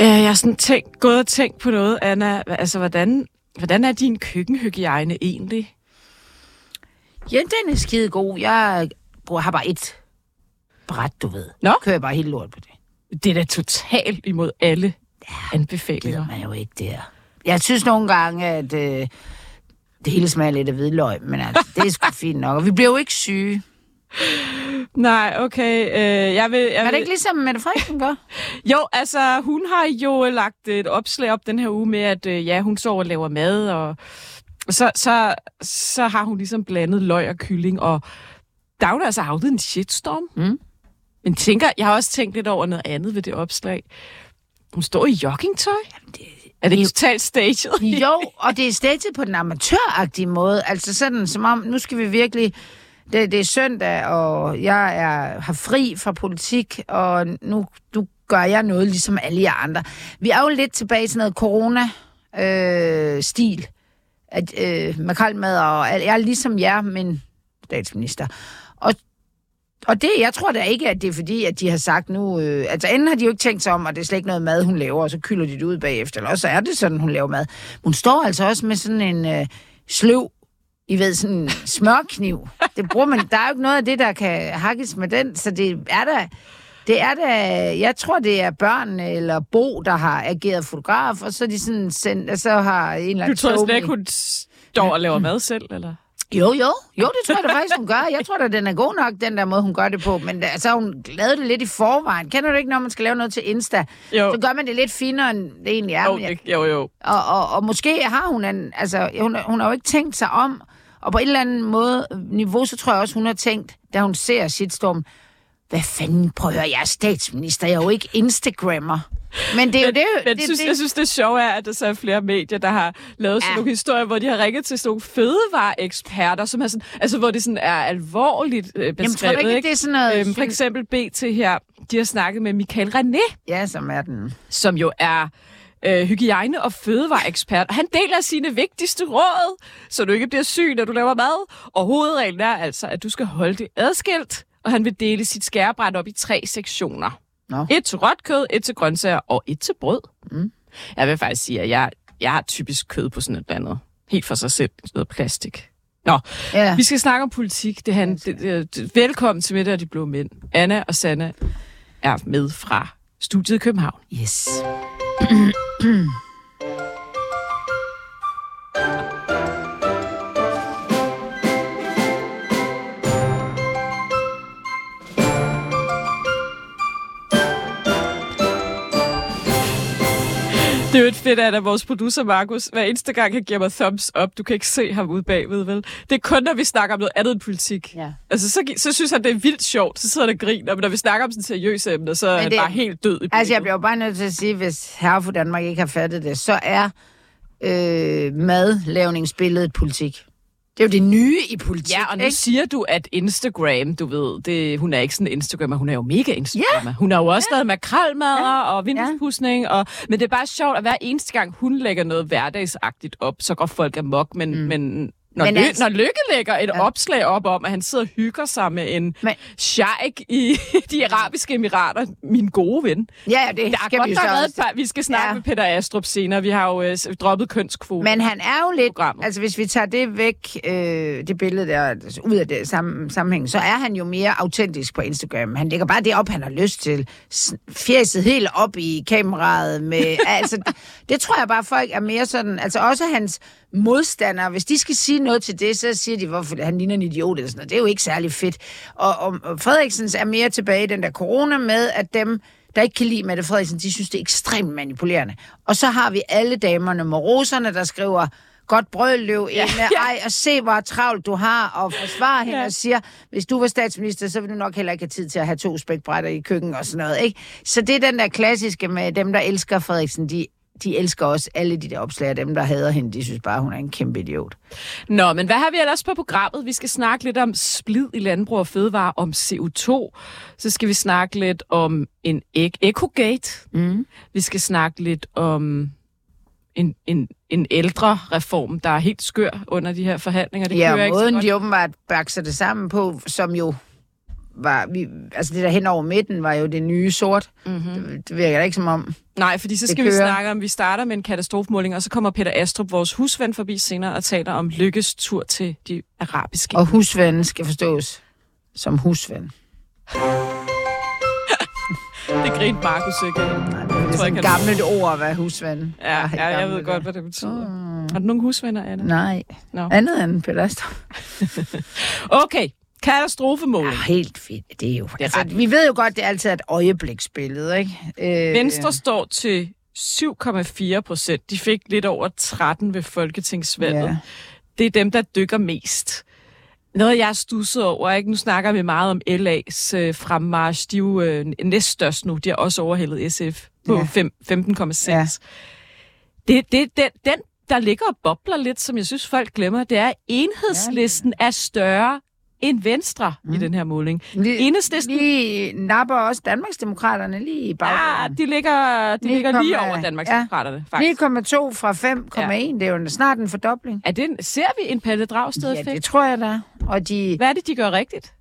Øh, jeg har sådan tænkt, gået og tænkt på noget, Anna. Altså, hvordan, hvordan er din køkkenhygiejne egentlig? Ja, den er skide god. Jeg bruger, har bare et bræt, du ved. Nå. Kører jeg bare helt lort på det. Det er da totalt imod alle Det anbefalinger. ved man jo ikke der. Jeg synes nogle gange, at øh, det hele smager lidt af hvidløg, men altså, det er sgu fint nok. Og vi bliver jo ikke syge. Nej, okay. Øh, jeg vil, jeg Er vil... det ikke ligesom Mette Frederiksen gør? Jo, altså, hun har jo lagt et opslag op den her uge med, at øh, ja, hun sover og laver mad, og så, så, så har hun ligesom blandet løg og kylling, og der er jo altså havnet en shitstorm. Mm. Men tænker, jeg har også tænkt lidt over noget andet ved det opslag. Hun står i joggingtøj. det- er det ikke totalt staged? Jo, og det er staged på den amatøragtige måde. Altså sådan, som om, nu skal vi virkelig... Det, det er søndag, og jeg er, har fri fra politik, og nu, nu gør jeg noget ligesom alle jer andre. Vi er jo lidt tilbage til noget corona-stil. Øh, at øh, makrelmad og jeg er ligesom jer, men statsminister. Og og det, jeg tror da ikke, at det er fordi, at de har sagt nu... Øh, altså, enden har de jo ikke tænkt sig om, at det er slet ikke noget mad, hun laver, og så kylder de det ud bagefter. Eller også er det sådan, hun laver mad. Hun står altså også med sådan en øh, sløv, i ved, sådan en smørkniv. Det bruger man... Der er jo ikke noget af det, der kan hakkes med den, så det er da... Det er da, jeg tror, det er børn eller Bo, der har ageret fotograf, og så er de sådan sendt, og så har en eller Du anden... tror slet ikke, hun står og laver mad selv, eller? jo, jo. Jo, det tror jeg da faktisk, hun gør. Jeg tror da, den er god nok, den der måde, hun gør det på. Men altså, hun lavede det lidt i forvejen. Kender du ikke, når man skal lave noget til Insta? Jo. Så gør man det lidt finere, end det egentlig er. Jo, jeg- jo, jo. og, og, og måske har hun en... Altså, hun, hun har jo ikke tænkt sig om. Og på en eller anden måde, niveau, så tror jeg også, hun har tænkt, da hun ser shitstorm, hvad fanden, prøv at høre, jeg er statsminister, jeg er jo ikke Instagrammer. Men det er jo Men, det, men det, synes, det, jeg synes, det sjove er, at der så er flere medier, der har lavet sådan Ja. nogle historier, hvor de har ringet til sådan nogle fødevareeksperter, som er sådan, altså hvor det sådan er alvorligt øh, Jamen, tror beskrevet. ikke, ikke? det er sådan noget... Øhm, for eksempel BT her, de har snakket med Michael René, Ja, som er den. som jo er øh, hygiejne- og fødevareekspert. Han deler sine vigtigste råd, så du ikke bliver syg, når du laver mad. Og hovedreglen er altså, at du skal holde det adskilt, og han vil dele sit skærebræt op i tre sektioner. Nå. Et til råt kød, et til grøntsager og et til brød. Mm. Jeg vil faktisk sige, at jeg, jeg har typisk kød på sådan et eller andet. Helt for sig selv. Noget plastik. Nå, Ja. vi skal snakke om politik. Det, han, det, det, det, velkommen til Middag og de Blå Mænd. Anna og Sanna er med fra studiet i København. Yes. 嗯 Det er jo et fedt, at vores producer Markus hver eneste gang han giver mig thumbs up. Du kan ikke se ham ude bagved, vel? Det er kun, når vi snakker om noget andet end politik. Ja. Altså, så, så synes han, det er vildt sjovt. Så sidder han og griner. Men når vi snakker om sådan seriøse emner, så er Men han det- bare helt død i Altså, jeg bliver bare nødt til at sige, hvis herre for Danmark ikke har fattet det, så er øh, madlavningsbilledet politik. Det er jo det nye i politik, Ja, og nu ikke? siger du, at Instagram, du ved, det, hun er ikke sådan en Instagrammer, hun er jo mega Instagrammer. Hun har jo også ja. lavet makrelmad ja. og vinduespudsning, og, men det er bare sjovt, at hver eneste gang hun lægger noget hverdagsagtigt op, så går folk amok, men, mm. men når, Men Lø- altså- når Lykke lægger et Ja. opslag op om, at han sidder og hygger sig med en Men- sheik i de arabiske emirater, min gode ven. Ja, det Der er skal godt vi nok så par, vi skal snakke Ja. med Peter Astrup senere. Vi har jo øh, droppet kønskvoten. Men han er jo lidt, programmet. altså hvis vi tager det væk, øh, det billede der, altså, ud af det sammen, sammenhæng, så er han jo mere autentisk på Instagram. Han lægger bare det op, han har lyst til. Fjeset helt op i kameraet med, altså, det, det tror jeg bare, folk er mere sådan, altså også hans modstandere, hvis de skal sige noget til det, så siger de, hvorfor han ligner en idiot eller sådan noget. Det er jo ikke særlig fedt. Og, og, og Frederiksens er mere tilbage i den der corona med, at dem, der ikke kan lide Mette Frederiksen, de synes, det er ekstremt manipulerende. Og så har vi alle damerne med roserne, der skriver, godt brød, løv ja, inde, ja. ej, og se, hvor travlt du har, og forsvarer hende Ja. og siger, hvis du var statsminister, så ville du nok heller ikke have tid til at have to spækbrætter i køkken og sådan noget, ikke? Så det er den der klassiske med dem, der elsker Frederiksen, de, de elsker også alle de der opslag, dem, der hader hende, de synes bare, hun er en kæmpe idiot. Nå, men hvad har vi ellers på programmet? Vi skal snakke lidt om splid i landbrug og fødevare, om CO2. Så skal vi snakke lidt om en Ecogate. Mm. Vi skal snakke lidt om en, en, en ældre reform, der er helt skør under de her forhandlinger. Det Ja, kører og ikke så måden godt. de åbenbart bakser det sammen på, som jo var, vi, altså det der hen over midten, var jo det nye sort. Mm-hmm. Det, det virker da ikke som om... Nej, fordi så skal vi snakke om, vi starter med en katastrofemåling, og så kommer Peter Astrup, vores husven, forbi senere og taler om Lykkes tur til de arabiske. Og husven skal forstås som husven. det grinte Markus ikke. Nej, det er sådan et gammelt ord være husven. Ja, ja jeg ved godt, hvad det betyder. Mm. Har du nogle husvenner, Anna? Nej, no. andet end Peter Astrup. okay, katastrofemåling. Ja, helt fint. Det er jo... Det er altså, vi ved jo godt, det er altid et øjebliksbillede, ikke? Øh, Venstre står til 7,4 procent. De fik lidt over 13 ved folketingsvalget. Ja. Det er dem, der dykker mest. Noget, jeg er stusset over, ikke? nu snakker vi meget om LA's øh, fremmarsch. De er jo øh, næststørst nu. De har også overhældet SF på ja. 15,6. Ja. Det, det, den, den, der ligger og bobler lidt, som jeg synes, folk glemmer, det er, at enhedslisten er større end Venstre mm. i den her måling. Lige, Enhedslisten... lige napper også Danmarksdemokraterne lige i baggrunden. Ja, de ligger, de ligger lige over Danmarksdemokraterne, ja. faktisk. 9,2 fra 5,1, ja. det er jo snart en fordobling. Er det, ser vi en Palle Dragsted Ja, det tror jeg da. Og de... Hvad er det, de gør rigtigt?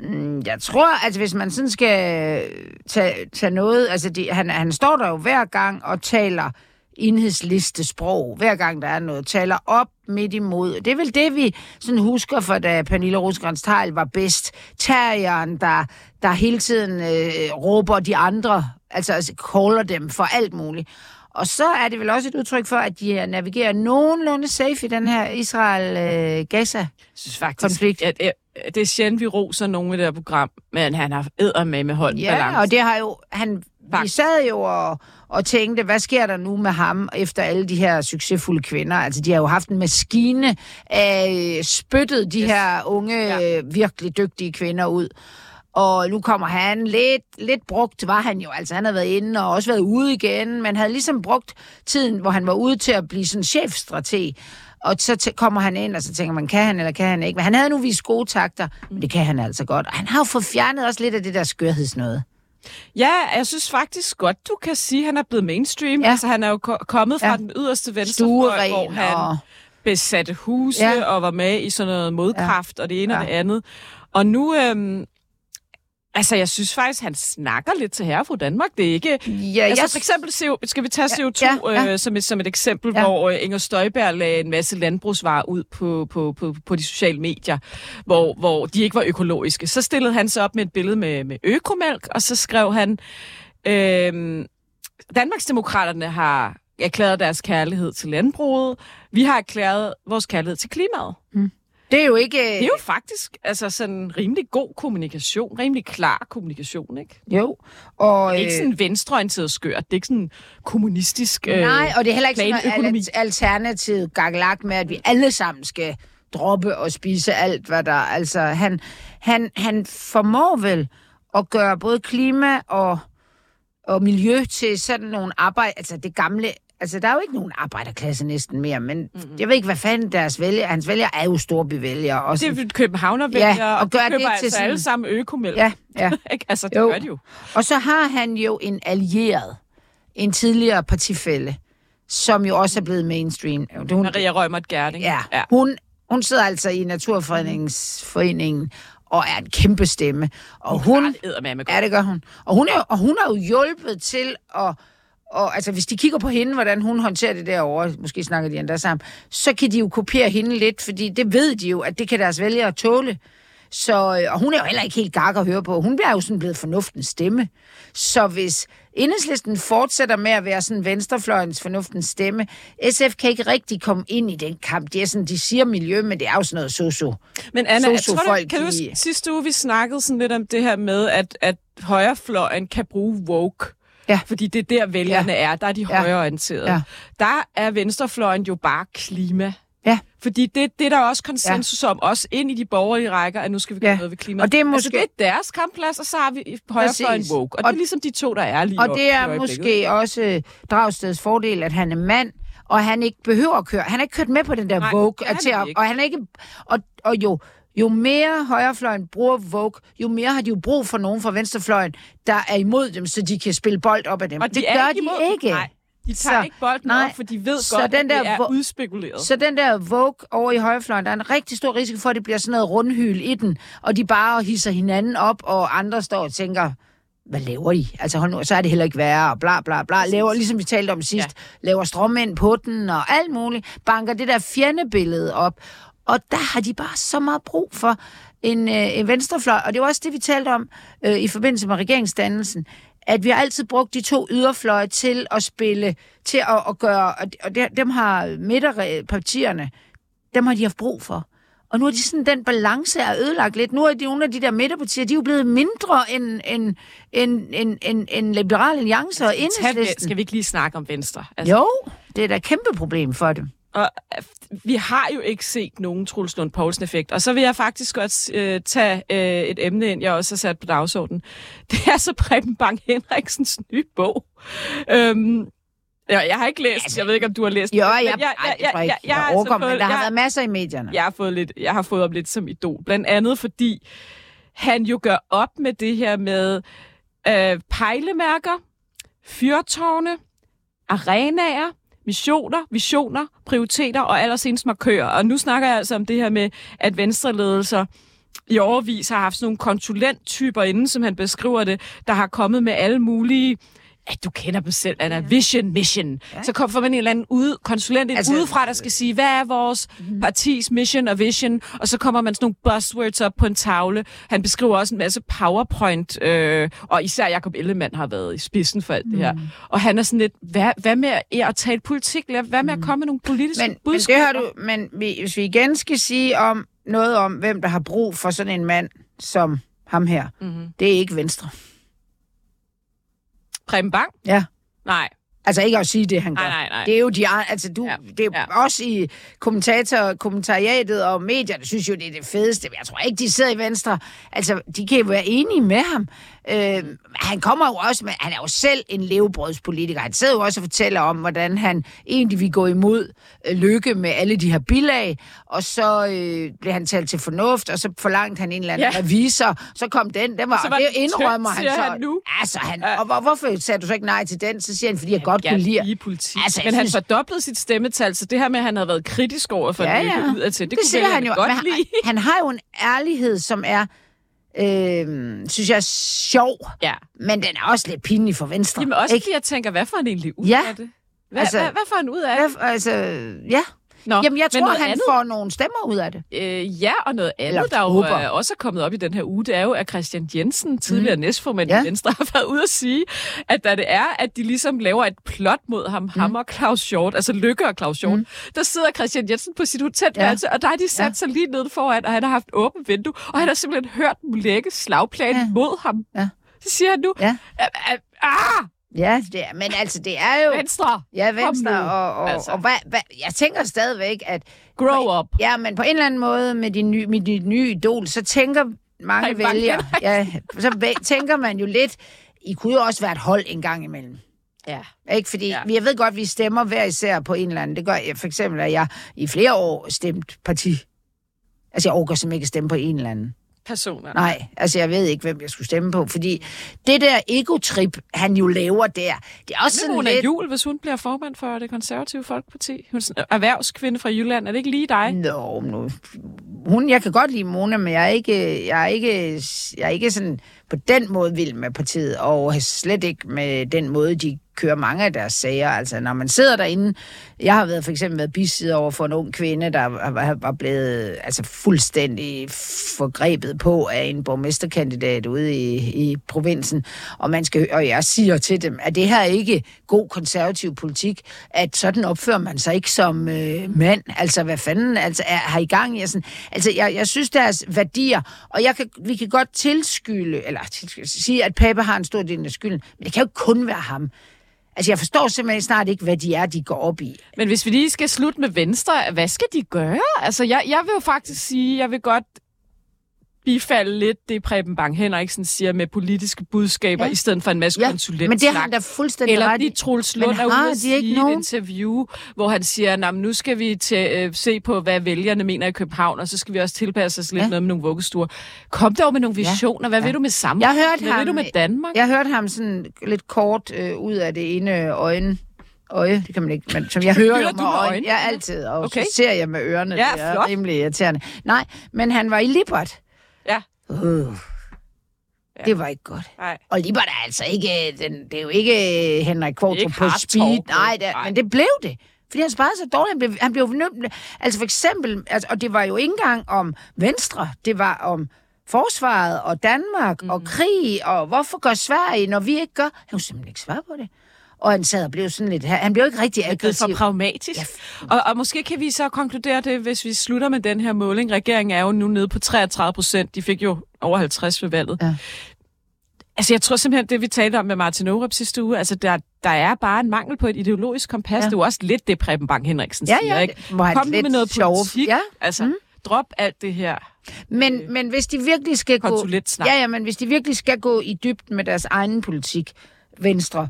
Mm, jeg tror, at hvis man sådan skal tage, tage noget... Altså, de, han, han står der jo hver gang og taler enhedsliste sprog, hver gang der er noget, taler op midt imod. Det er vel det, vi sådan husker for, da Pernille Rosgrens var bedst. Terrieren, der, der hele tiden øh, råber de andre, altså, altså caller dem for alt muligt. Og så er det vel også et udtryk for, at de navigerer nogenlunde safe i den her Israel-Gaza-konflikt. At, at, at det er sjældent, vi roser nogen i det her program, men han har æder med med hold Ja, balance. og det har jo... Han, vi sad jo og og tænkte, hvad sker der nu med ham efter alle de her succesfulde kvinder? Altså, de har jo haft en maskine af spyttet de yes. her unge, ja. virkelig dygtige kvinder ud. Og nu kommer han lidt, lidt brugt, var han jo. Altså, han havde været inde og også været ude igen, men havde ligesom brugt tiden, hvor han var ude til at blive sådan chefstrateg. Og så kommer han ind, og så tænker man, kan han eller kan han ikke? Men han havde nu vist gode takter, men det kan han altså godt. Og han har jo fået fjernet også lidt af det der skørhedsnøde. Ja, jeg synes faktisk godt, du kan sige, at han er blevet mainstream. Ja. Altså, han er jo ko- kommet fra ja. den yderste venstre, hvor han og... besatte huse ja. og var med i sådan noget modkraft ja. og det ene ja. og det andet. Og nu, øhm, Altså, jeg synes faktisk, han snakker lidt til herre fra Danmark. Det er ikke... Ja, altså, jeg... for eksempel, skal vi tage CO2 ja, ja, ja. Øh, som, et, som et eksempel, ja. hvor øh, Inger Støjberg lagde en masse landbrugsvarer ud på, på, på, på de sociale medier, hvor, hvor de ikke var økologiske. Så stillede han sig op med et billede med, med økomælk, og så skrev han, øh, Danmarksdemokraterne har erklæret deres kærlighed til landbruget. Vi har erklæret vores kærlighed til klimaet. Mm. Det er jo ikke... Det er jo faktisk altså sådan rimelig god kommunikation, rimelig klar kommunikation, ikke? Jo. Og, det er ikke sådan venstreorienteret skørt, det er ikke sådan kommunistisk øh, Nej, og det er heller ikke sådan et alternativt gaglagt med, at vi alle sammen skal droppe og spise alt, hvad der... Altså, han, han, han formår vel at gøre både klima og, og miljø til sådan nogle arbejde... Altså, det gamle Altså, der er jo ikke nogen arbejderklasse næsten mere, men mm-hmm. jeg ved ikke, hvad fanden deres vælger. Hans vælger er jo storbyvælgere. Og sådan, det er københavnervælger, ja, og, og gør de køber det altså sådan... alle sammen økomælk. Ja, ja. altså, det jo. gør de jo. Og så har han jo en allieret, en tidligere partifælle, som jo også er blevet mainstream. Hun, Maria Rømert Gerding. Ja, ja. Hun, hun sidder altså i Naturfredningsforeningen og er en kæmpe stemme. Og hun, hun ja, det gør hun. Og hun, er, og hun har jo hjulpet til at og altså, hvis de kigger på hende, hvordan hun håndterer det derovre, måske snakker de endda sammen, så kan de jo kopiere hende lidt, fordi det ved de jo, at det kan deres vælgere tåle. Så, øh, og hun er jo heller ikke helt gak at høre på. Hun bliver jo sådan blevet fornuftens stemme. Så hvis enhedslisten fortsætter med at være sådan venstrefløjens fornuftens stemme, SF kan ikke rigtig komme ind i den kamp. Det er sådan, de siger miljø, men det er jo sådan noget soso. Men Anna, jeg tror, du, kan du sidste uge vi snakkede sådan lidt om det her med, at, at højrefløjen kan bruge woke Ja. Fordi det er der, vælgerne ja. er. Der er de ja. højreorienterede. Ja. Der er venstrefløjen jo bare klima. Ja. Fordi det, det er der også konsensus ja. om, også ind i de borgerlige rækker, at nu skal vi gøre ja. noget ved klimaet. Og det er måske... Altså, det er deres kampplads, og så har vi højrefløjen woke. Og, og det er ligesom de to, der er lige Og det er måske også Dragsteds fordel, at han er mand, og han ikke behøver at køre. Han har ikke kørt med på den der Nej, woke. Til, og, og han er ikke... Og, og jo, jo mere højrefløjen bruger Vogue, jo mere har de jo brug for nogen fra venstrefløjen, der er imod dem, så de kan spille bold op af dem. Og det gør de imod, ikke. Nej. De tager så, ikke bolden nej, op, for de ved så godt, den der, at det er udspekuleret. Så den der Vogue over i højrefløjen, der er en rigtig stor risiko for, at det bliver sådan noget rundhyl i den, og de bare hisser hinanden op, og andre står og tænker, hvad laver I? Altså hold nu, så er det heller ikke værre, og bla bla bla. Laver, ligesom vi talte om sidst, ja. laver strømmænd på den, og alt muligt. Banker det der fjendebillede op. Og der har de bare så meget brug for en, øh, en venstrefløj. Og det var også det, vi talte om øh, i forbindelse med regeringsdannelsen at vi har altid brugt de to yderfløje til at spille, til at, at gøre, og dem har midterpartierne, dem har de haft brug for. Og nu er de sådan, den balance er ødelagt lidt. Nu er de nogle af de der midterpartier, de er jo blevet mindre end, end, end, end, end, end Liberal Alliance og Enhedslisten. Skal vi ikke lige snakke om Venstre? Altså... Jo, det er da et kæmpe problem for dem. Og øh, vi har jo ikke set nogen Truls Lund Poulsen-effekt. Og så vil jeg faktisk godt øh, tage øh, et emne ind, jeg også har sat på dagsordenen. Det er så Preben Bang Henriksens nye bog. Øhm, Ja, jeg har ikke læst. Jeg ved ikke, om du har læst. Jo, jeg, jeg, jeg, jeg, jeg, jeg, jeg, jeg har altså fået, der har jeg, været masser i medierne. Jeg har fået lidt, jeg har fået op lidt som idol. Blandt andet fordi han jo gør op med det her med øh, pejlemærker, fyrtårne, arenaer, missioner, visioner, prioriteter og allersenest markører. Og nu snakker jeg altså om det her med, at venstreledelser i overvis har haft sådan nogle konsulenttyper inden, som han beskriver det, der har kommet med alle mulige at du kender dem selv, Anna. Vision, mission. Ja. Så kommer man en eller anden ude, konsulent altså, udefra, der skal sige, hvad er vores mm. partis mission og vision? Og så kommer man sådan nogle buzzwords op på en tavle. Han beskriver også en masse PowerPoint, øh, og især Jacob Ellemann har været i spidsen for alt mm. det her. Mhm. Og han er sådan lidt, hvad, hvad med at tale politik? Hvad med at mhm. komme med nogle politiske men, budskaber? Men, det har du, men hvis vi igen skal sige om noget om, hvem der har brug for sådan en mand som ham her, mm-hmm. det er ikke Venstre. Preben Bang? Ja. Nej. Altså ikke at sige det, han gør. Nej, nej, nej. Det er jo de altså du, ja. det er ja. også i kommentator, kommentariatet og medierne, synes jo, det er det fedeste. Jeg tror ikke, de sidder i Venstre. Altså, de kan jo være enige med ham. Øh, han kommer jo også med, han er jo selv en levebrødspolitiker. Han sidder jo også og fortæller om, hvordan han egentlig vil gå imod øh, lykke med alle de her bilag, og så øh, blev han talt til fornuft, og så forlangte han en eller anden ja. revisor. Så kom den, den var, så var det indrømmer han så. Han nu. Altså, han, og hvor, hvorfor sagde du så ikke nej til den? Så siger han, fordi jeg, jeg godt kunne lide. politik. Altså, men han synes... fordoblede sit stemmetal, så det her med, at han havde været kritisk over for ja, ja. lykke ud af til, det, det kunne han jo godt han, lide. Han har jo en ærlighed, som er øh, synes jeg er sjov, ja. men den er også lidt pinlig for Venstre. Jamen også ikke? fordi jeg tænker, hvad får han egentlig ud ja. af det? Hvad, altså, hvad, hvad får han ud af det? Altså, ja. Nå, Jamen, jeg tror, han andet? får nogle stemmer ud af det. Øh, ja, og noget andet, der jo er også er kommet op i den her uge, det er jo, at Christian Jensen, tidligere mm. næstformand ja. i Venstre, har været ude at sige, at da det er, at de ligesom laver et plot mod ham, mm. ham og Claus Short, altså Lykke og Claus Short, mm. der sidder Christian Jensen på sit hotelværelse, ja. og der har de sat ja. sig lige ned foran, og han har haft åbent vindue, og han har simpelthen hørt dem lægge slagplanen ja. mod ham. Ja. Så siger han nu, ja. ah, Ja, det er, men altså, det er jo... Venstre! Ja, Venstre, og, og, altså. og hvad, hvad, jeg tænker stadigvæk, at... Grow up! Ja, men på en eller anden måde med din nye, med din nye idol, så tænker mange vælgere... Ja, så tænker man jo lidt, I kunne jo også være et hold en gang imellem. Ja. Ikke? Fordi ja. jeg ved godt, at vi stemmer hver især på en eller anden. Det gør jeg, for eksempel, at jeg i flere år stemt parti. Altså, jeg overgår simpelthen ikke at stemme på en eller anden personer. Nej, altså jeg ved ikke, hvem jeg skulle stemme på, fordi det der egotrip, han jo laver der, det er også sådan hun lidt... jul, hvis hun bliver formand for det konservative folkeparti. Hun er erhvervskvinde fra Jylland. Er det ikke lige dig? Nå, no, hun, jeg kan godt lide Mona, men jeg er ikke, jeg er ikke, jeg er ikke sådan på den måde vild med partiet, og slet ikke med den måde, de kører mange af deres sager. Altså, når man sidder derinde... Jeg har været, for eksempel været bisidder over for en ung kvinde, der var blevet altså, fuldstændig forgrebet på af en borgmesterkandidat ude i, i provinsen. Og, man skal, og jeg siger til dem, at det her er ikke god konservativ politik, at sådan opfører man sig ikke som øh, mand. Altså, hvad fanden altså, er, har i gang i? Sådan, altså jeg, jeg synes, deres værdier, og jeg kan, vi kan godt tilskylde, eller sige, at Pape har en stor del af skylden, men det kan jo kun være ham. Altså, jeg forstår simpelthen snart ikke, hvad de er, de går op i. Men hvis vi lige skal slutte med Venstre, hvad skal de gøre? Altså, jeg, jeg vil jo faktisk sige, jeg vil godt bifalde lidt det, Preben Bang Henriksen siger med politiske budskaber, ja. i stedet for en masse ja, konsulent. Men det har han da fuldstændig Eller ret de Troels Lund er ude at sige et interview, hvor han siger, nu skal vi til, øh, se på, hvad vælgerne mener i København, og så skal vi også tilpasse os lidt ja. noget med nogle vuggestuer. Kom dog med nogle visioner. Hvad ja. vil du med sammen? Jeg hørte hvad ham, vil du med Danmark? Jeg hørte ham sådan lidt kort øh, ud af det ene øjne øje, det kan man ikke, men som jeg hører Hører med med øjne. Ja, altid, og Okay. så ser jeg med ørerne, Ja, det er flot. rimelig irriterende. Nej, men han var i Libert. Uh, Ja. det var ikke godt. Nej. Og Libert er altså ikke, den, det er jo ikke Henrik Det er Kvartrup på speed. Nej, det, Nej. men det blev det. Fordi han sparede så dårligt. Han blev, han blev nødt. Altså for eksempel, altså, og det var jo ikke engang om Venstre. Det var om forsvaret og Danmark mm. og krig, og hvorfor gør Sverige, når vi ikke gør? Han kunne simpelthen ikke svare på det. Og han sad og blev sådan lidt... Han blev ikke rigtig Det er blevet for aggressiv. pragmatisk. Og, og måske kan vi så konkludere det, hvis vi slutter med den her måling. Regeringen er jo nu nede på 33 procent. De fik jo over 50 ved valget. Ja. Altså, jeg tror simpelthen, det vi talte om med Martin Aarup sidste uge, altså, der, der er bare en mangel på et ideologisk kompas. Ja. Ja. Det er jo også lidt det, Preben Bang Henriksen Ja, siger, ja, ikke? Kom med noget sjove- politik. Ja. Altså, mm. drop alt det her. Men, men hvis de virkelig skal gå... Ja, ja, men hvis de virkelig skal gå i dybden med deres egen politik, Venstre,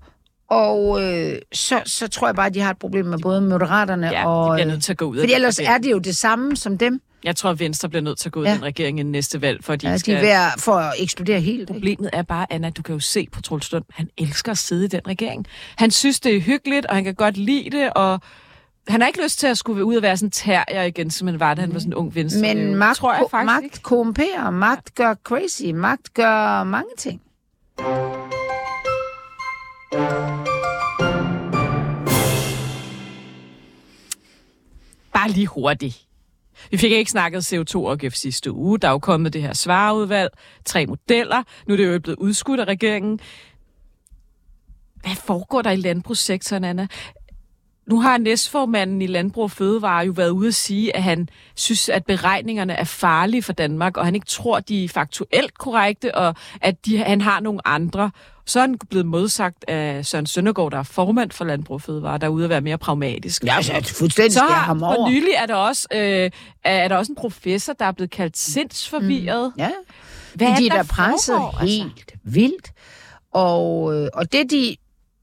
og øh, så, så tror jeg bare, at de har et problem med både Moderaterne Ja, og... de bliver øh, nødt til at gå ud af Fordi ellers er det jo det samme som dem. Jeg tror, at Venstre bliver nødt til at gå ud Ja. den regering i næste valg, Ja, de skal... er ved at, for at eksplodere helt. Problemet er bare, Anna, du kan jo se på Troels Lund, han elsker at sidde i den regering. Han synes, det er hyggeligt, og han kan godt lide det, og han har ikke lyst til at skulle ud og være sådan en terrier igen, som han var, da han var sådan en ung venstre. Men magt, tror jeg faktisk magt korrumperer, magt gør crazy, magt gør mange ting. Bare lige hurtigt. Vi fik ikke snakket CO2-afgift sidste uge. Der er jo kommet det her svareudvalg, tre modeller. Nu er det jo blevet udskudt af regeringen. Hvad foregår der i landbrugssektoren, Anna? Nu har næstformanden i Landbrug og Fødevare jo været ude at sige, at han synes, at beregningerne er farlige for Danmark, og han ikke tror, de er faktuelt korrekte, og at de, han har nogle andre. Så er han blevet modsagt af Søren Søndergaard, der er formand for Landbrug Fødevare, der er ude at være mere pragmatisk. Ja, så er det fuldstændig Så har, ham over. nylig er der, også, øh, er der også en professor, der er blevet kaldt sindsforvirret. Mm. Ja. Hvad de er er det, da der presset foregår, altså? helt vildt. Og, øh, og det de...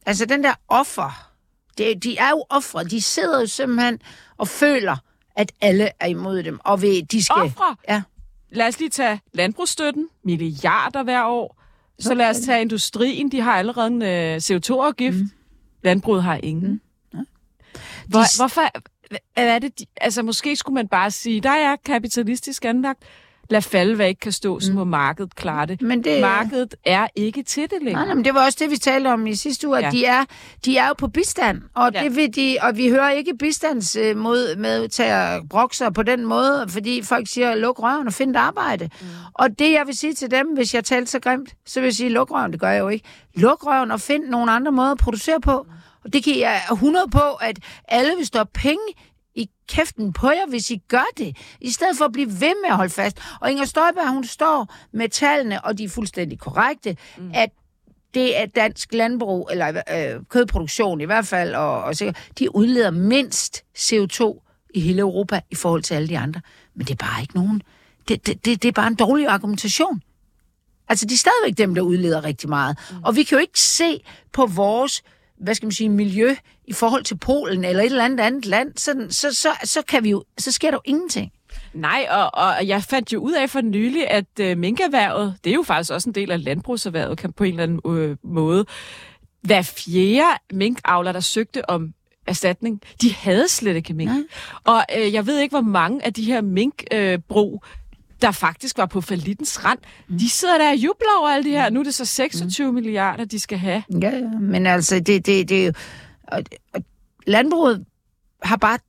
Altså den der offer, det, de er jo ofre. De sidder jo simpelthen og føler, at alle er imod dem. Og ved, de skal... Ofre? Ja. Lad os lige tage landbrugsstøtten, milliarder hver år. Så lad os tage industrien, de har allerede en øh, CO2-afgift. Mm. Landbruget har ingen. Mm. Hvor, De- hvorfor er det? De, altså måske skulle man bare sige, der er kapitalistisk anlagt. Lad falde, hvad ikke kan stå, så må markedet klare det. Men det- Markedet er ikke til det længere. Nej, nej, men det var også det, vi talte om i sidste uge, at Ja. de, er, de er jo på bistand, og, Ja. det vil de, og vi hører ikke bistandsmodtager brokser på den måde, fordi folk siger, luk røven og find et arbejde. Mm. Og det, jeg vil sige til dem, hvis jeg talte så grimt, så vil jeg sige, luk røven, det gør jeg jo ikke. Luk røven og find nogle andre måder at producere på. Og det kan jeg er 100 på, at alle vil stå penge i kæften på jer, hvis I gør det. I stedet for at blive ved med at holde fast. Og Inger Støjberg, hun står med tallene, og de er fuldstændig korrekte, mm. at det er dansk landbrug, eller øh, kødproduktion i hvert fald, og, og sikkert, de udleder mindst CO2 i hele Europa i forhold til alle de andre. Men det er bare ikke nogen. Det, det, det, det er bare en dårlig argumentation. Altså, de er stadigvæk dem, der udleder rigtig meget. Mm. Og vi kan jo ikke se på vores hvad skal man sige, miljø i forhold til Polen eller et eller andet andet land, så, så, så, så, kan vi jo, så sker der jo ingenting. Nej, og, og jeg fandt jo ud af for nylig, at øh, minkerhvervet, det er jo faktisk også en del af landbrugserhvervet kan på en eller anden øh, måde. Hver fjerde minkavler, der søgte om erstatning, de havde slet ikke mink. Nej. Og øh, jeg ved ikke, hvor mange af de her minkbrug, øh, der faktisk var på falittens rand, mm. de sidder der og jubler over alle de her. Nu er det så 26 mm. milliarder, de skal have. Ja, ja. men altså, det, det, det er jo... Og, og landbruget har bare,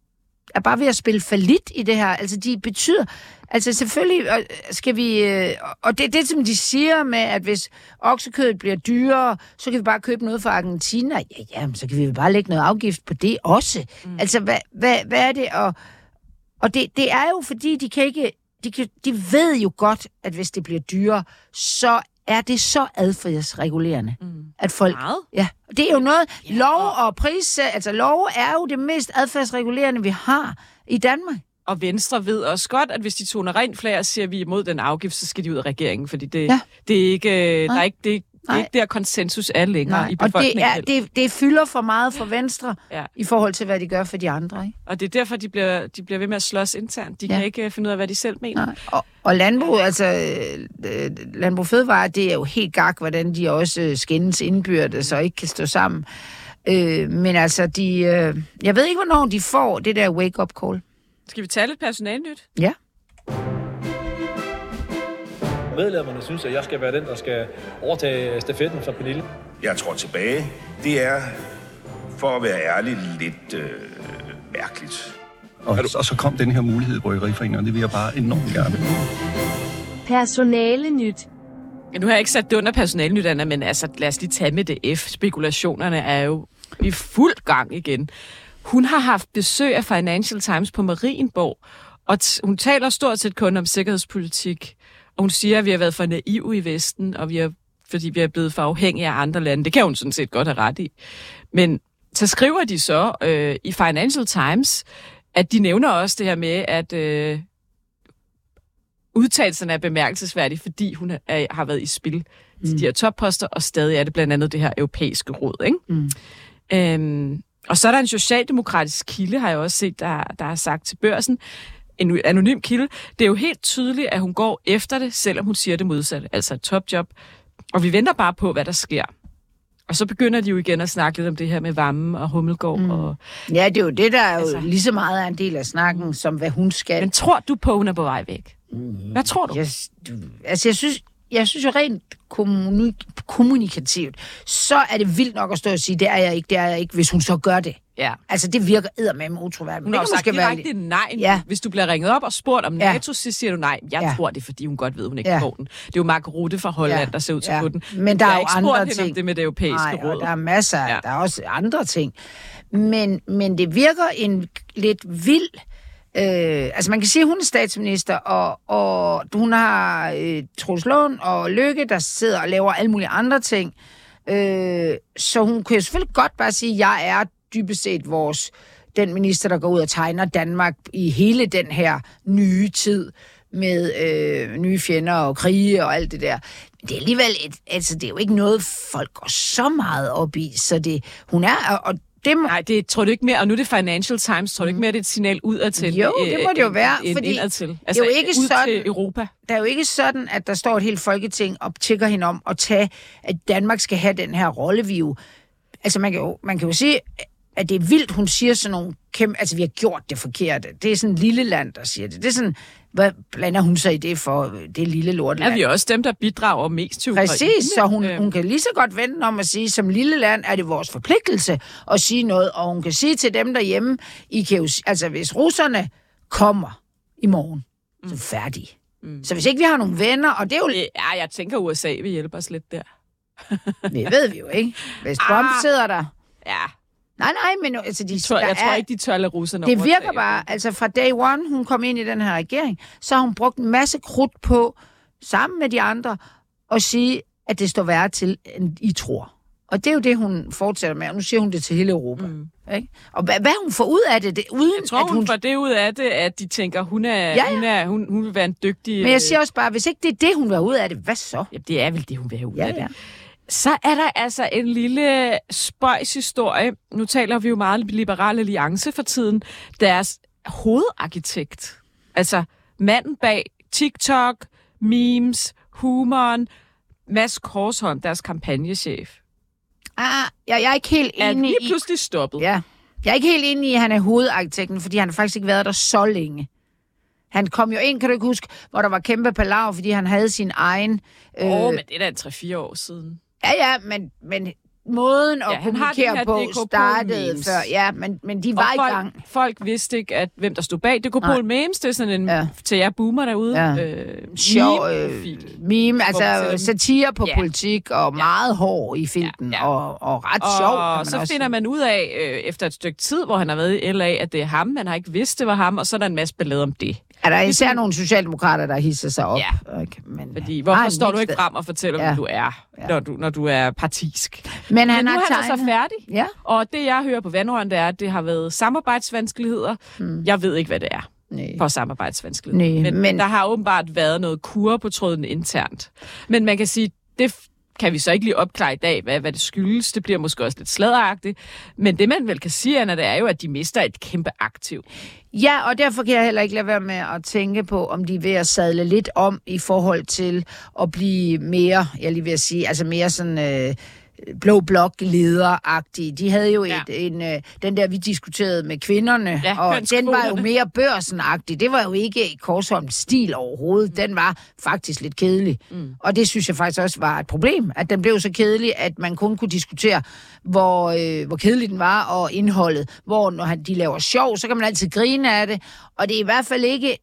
er bare ved at spille falit i det her. Altså, de betyder... Altså, selvfølgelig skal vi... øh, Og det er det, som de siger med, at hvis oksekødet bliver dyrere, så kan vi bare købe noget fra Argentina. Ja, jamen, så kan vi bare lægge noget afgift på det også. Mm. Altså, hvad, hvad, hvad er det? Og, og det, det er jo, fordi de kan ikke... De, kan, de ved jo godt, at hvis det bliver dyrere, så er det så adfærdsregulerende, mm. at folk... Meget. Ja, det er jo noget... Ja. Lov og pris... Altså, lov er jo det mest adfærdsregulerende, vi har i Danmark. Og Venstre ved også godt, at hvis de toner rent flag og siger, at vi er imod den afgift, så skal de ud af regeringen, fordi det, ja. Ja. det er ikke, øh, der er ikke, det, det er Nej. ikke der konsensus er længere i og det, befolkningen. er, det, det fylder for meget for Venstre Ja. i forhold til, hvad de gør for de andre. Ikke? Og det er derfor, de bliver, de bliver ved med at slås internt. De ja. Kan ikke øh, finde ud af, hvad de selv mener. Nej. Og, og landbrug, altså øh, landbrug fødevare, det er jo helt gak, hvordan de også øh, skændes indbyrdes og ikke kan stå sammen. Øh, men altså, de, øh, jeg ved ikke, hvornår de får det der wake-up call. Skal vi tage lidt personalnyt? Ja. Medlemmerne synes, at jeg skal være den, der skal overtage stafetten fra Pernille. Jeg tror tilbage. Det er, for at være ærlig, lidt øh, mærkeligt. Og, og så kom den her mulighed i Bryggeriforeningen, og det vil jeg bare enormt gerne. Personale nyt. Nu har jeg ikke sat det under personalnyt, Anna, men altså, lad os lige tage med det F. Spekulationerne er jo i fuld gang igen. Hun har haft besøg af Financial Times på Marienborg, og hun taler stort set kun om sikkerhedspolitik. Og hun siger, at vi har været for naive i Vesten, og vi har, fordi vi er blevet for afhængige af andre lande. Det kan hun sådan set godt have ret i. Men så skriver de så øh, i Financial Times, at de nævner også det her med, at øh, udtalelserne er bemærkelsesværdige, fordi hun er, har været i spil mm. til de her topposter, og stadig er det blandt andet det her europæiske råd. Ikke? Mm. Øhm, og så er der en socialdemokratisk kilde, har jeg også set, der, der har sagt til børsen, en anonym kilde, det er jo helt tydeligt, at hun går efter det, selvom hun siger det modsatte, altså et topjob. Og vi venter bare på, hvad der sker. Og så begynder de jo igen at snakke lidt om det her med Vammen og Hummelgård. Mm. Og, ja, det er jo det, der er jo altså, lige så meget af en del af snakken, som hvad hun skal. Men tror du på, hun er på vej væk? Mm. Hvad tror du? Jeg, du altså, jeg synes, jeg synes jo rent kommunik- kommunikativt, så er det vildt nok at stå og sige, det er jeg ikke, det er jeg ikke, hvis hun så gør det. Ja. Altså, det virker eddermame utroværdigt. Hun har sagt direkte nej. Ja. Hvis du bliver ringet op og spurgt om ja. NATO, så siger du nej. Jeg ja. tror det, fordi hun godt ved, hun ikke ja. får den. Det er jo Mark Rutte fra Holland, ja. der ser ud til ja. den. Men der er jo andre ting. om det med det europæiske nej, råd. der er masser. Ja. Der er også andre ting. Men, men det virker en lidt vild... Øh, altså man kan sige, at hun er statsminister, og, og hun har øh, Troels Lund og Lykke, der sidder og laver alle mulige andre ting. Øh, så hun kunne selvfølgelig godt bare sige, at jeg er dybest set vores, den minister, der går ud og tegner Danmark i hele den her nye tid med øh, nye fjender og krige og alt det der. Men det er alligevel et, altså det er jo ikke noget, folk går så meget op i, så det, hun er, og det må... Nej, det tror du ikke mere, og nu er det Financial Times, tror du ikke mere, det er et signal udadtil? Jo, det må det jo være, en, fordi indadtil. Altså, det er jo ikke ud sådan, til Europa. Der er jo ikke sådan, at der står et helt folketing og tækker hende om at tage, at Danmark skal have den her rolle, vi jo... Altså, man kan jo, man kan jo sige, at det er vildt, hun siger sådan nogle kæmpe... Altså, vi har gjort det forkerte. Det er sådan en lille land, der siger det. Det er sådan... Hvad blander hun sig i det for det lille lortland? Er vi også dem, der bidrager mest til Ukraine? Præcis, så hun, øh. hun kan lige så godt vente om at sige, som lille land er det vores forpligtelse at sige noget, og hun kan sige til dem derhjemme, I kan jo, altså hvis russerne kommer i morgen, mm. så færdig. Mm. Så hvis ikke vi har nogen venner, og det er jo... Ja, jeg tænker, USA vil hjælpe os lidt der. det ved vi jo ikke. Hvis Trump ah. sidder der... Ja, Nej, nej, men altså... De, tror, jeg er, tror ikke, de tør lade russerne Det virker bare, altså fra day one, hun kom ind i den her regering, så har hun brugt en masse krudt på, sammen med de andre, at sige, at det står værre til, end I tror. Og det er jo det, hun fortsætter med, og nu siger hun det til hele Europa. Mm. Ikke? Og hvad, hvad hun får ud af det? det uden jeg tror, at hun, hun får det ud af det, at de tænker, hun, er, ja, ja. Hun, er, hun, hun vil være en dygtig... Men jeg siger også bare, hvis ikke det er det, hun vil ud af det, hvad så? Ja, det er vel det, hun vil have ud ja, af det. Ja. Så er der altså en lille spøjshistorie. Nu taler vi jo meget Liberale Alliance for tiden. Deres hovedarkitekt, altså manden bag TikTok, memes, humoren, Mads Korshånd, deres kampagnechef. Ah, ja, jeg er ikke helt enig i... Er pludselig stoppet. Ja. Jeg er ikke helt enig i, at han er hovedarkitekten, fordi han har faktisk ikke været der så længe. Han kom jo ind, kan du ikke huske, hvor der var kæmpe palav, fordi han havde sin egen... Åh, øh... oh, men det er da 3-4 år siden. Ja, ja, men, men måden at ja, kommunikere på startede før. Ja, men, men de var folk, i gang. Folk vidste ikke, at, hvem der stod bag. Det kunne Paul Memes, det er sådan en, ja. til jer boomer derude, ja. øh, Sjov, øh, meme, altså satire på ja. politik, og meget hård i filmen, ja, ja. Og, og ret og sjov. Og så også. finder man ud af, øh, efter et stykke tid, hvor han har været i LA, at det er ham. Man har ikke vidst, det var ham, og så er der en masse ballade om det. Er der især nogle socialdemokrater, der hisser sig op? Ja. Okay, men, Fordi, hvorfor står du ikke frem og fortæller, ja. hvem du er, ja. når, du, når du er partisk? Men, han men nu er han så færdig, ja. og det jeg hører på vandrøren, det er, at det har været samarbejdsvanskeligheder. Hmm. Jeg ved ikke, hvad det er. Nej. for samarbejdsvanskeligheder. Nej, men, men der har åbenbart været noget kur på tråden internt. Men man kan sige, det kan vi så ikke lige opklare i dag, hvad, hvad det skyldes. Det bliver måske også lidt sladderagtigt. Men det, man vel kan sige, Anna, det er jo, at de mister et kæmpe aktiv. Ja, og derfor kan jeg heller ikke lade være med at tænke på, om de er ved at sadle lidt om i forhold til at blive mere, jeg lige vil sige, altså mere sådan... Øh, blå blok lederagtige. De havde jo Ja. et, en, øh, den der, vi diskuterede med kvinderne, Ja, og den var jo mere børsenagtig. Det var jo ikke Korsholms stil overhovedet. Den var faktisk lidt kedelig. Mm. Og det synes jeg faktisk også var et problem, at den blev så kedelig, at man kun kunne diskutere, hvor, øh, hvor kedelig den var, og indholdet. Hvor når han- de laver sjov, så kan man altid grine af det. Og det er i hvert fald ikke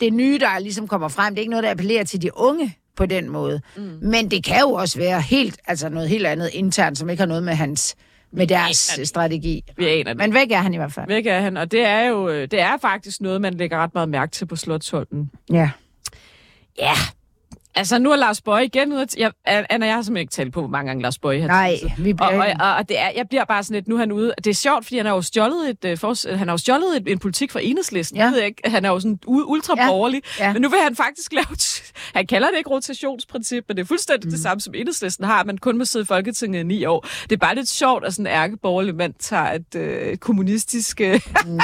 det nye, der ligesom kommer frem. Det er ikke noget, der appellerer til de unge på den måde. Mm. Men det kan jo også være helt, altså noget helt andet internt, som ikke har noget med hans med deres aner det. strategi. Vi aner det. Men væk er han i hvert fald. Væk er han, og det er jo øh, det er faktisk noget, man lægger ret meget mærke til på Slottholmen. Ja. Ja. Altså, nu er Lars Bøje igen ude. Jeg, Anna, jeg har simpelthen ikke talt på, hvor mange gange Lars Bøje har Nej, tisset. vi bliver... Og, og, og, og det er, jeg bliver bare sådan lidt, nu er han ude. Det er sjovt, fordi han har jo stjålet, et, øh, for, han har jo stjålet et, en politik fra enhedslisten. Ja. Ja. Ved jeg ikke. Han er jo sådan ultraborgerlig. Ja. Ja. Ja. Men nu vil han faktisk lave... Han kalder det ikke rotationsprincip, men det er fuldstændig mm. det samme, som enhedslisten har. Man kun må sidde i Folketinget i ni år. Det er bare lidt sjovt, at sådan en ærkeborgerlig mand tager et, øh, kommunistisk... Øh,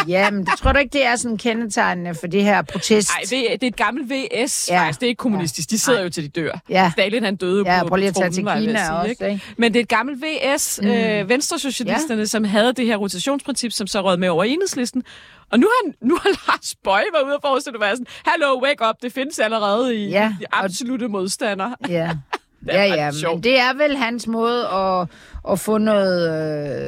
Ja, men det tror du ikke, det er sådan kendetegnende for det her protest? Nej, det er et gammelt VS, Ja. ja. faktisk. Det er ikke kommunistisk. De sidder Nej. jo til de dør. Ja. Stalin, han døde Ja, på prøv lige at tage til Kina sige, også, ikke? ikke? Men det er et gammelt VS, mm. øh, Venstresocialisterne, ja. som havde det her rotationsprincip, som så råd med over enhedslisten. Og nu har, nu har Lars Bøje været ude og forestille at være sådan, hallo, wake up, det findes allerede i Ja, og- absolute modstandere. Ja. Ja, ja, men det er vel hans måde at, at få noget...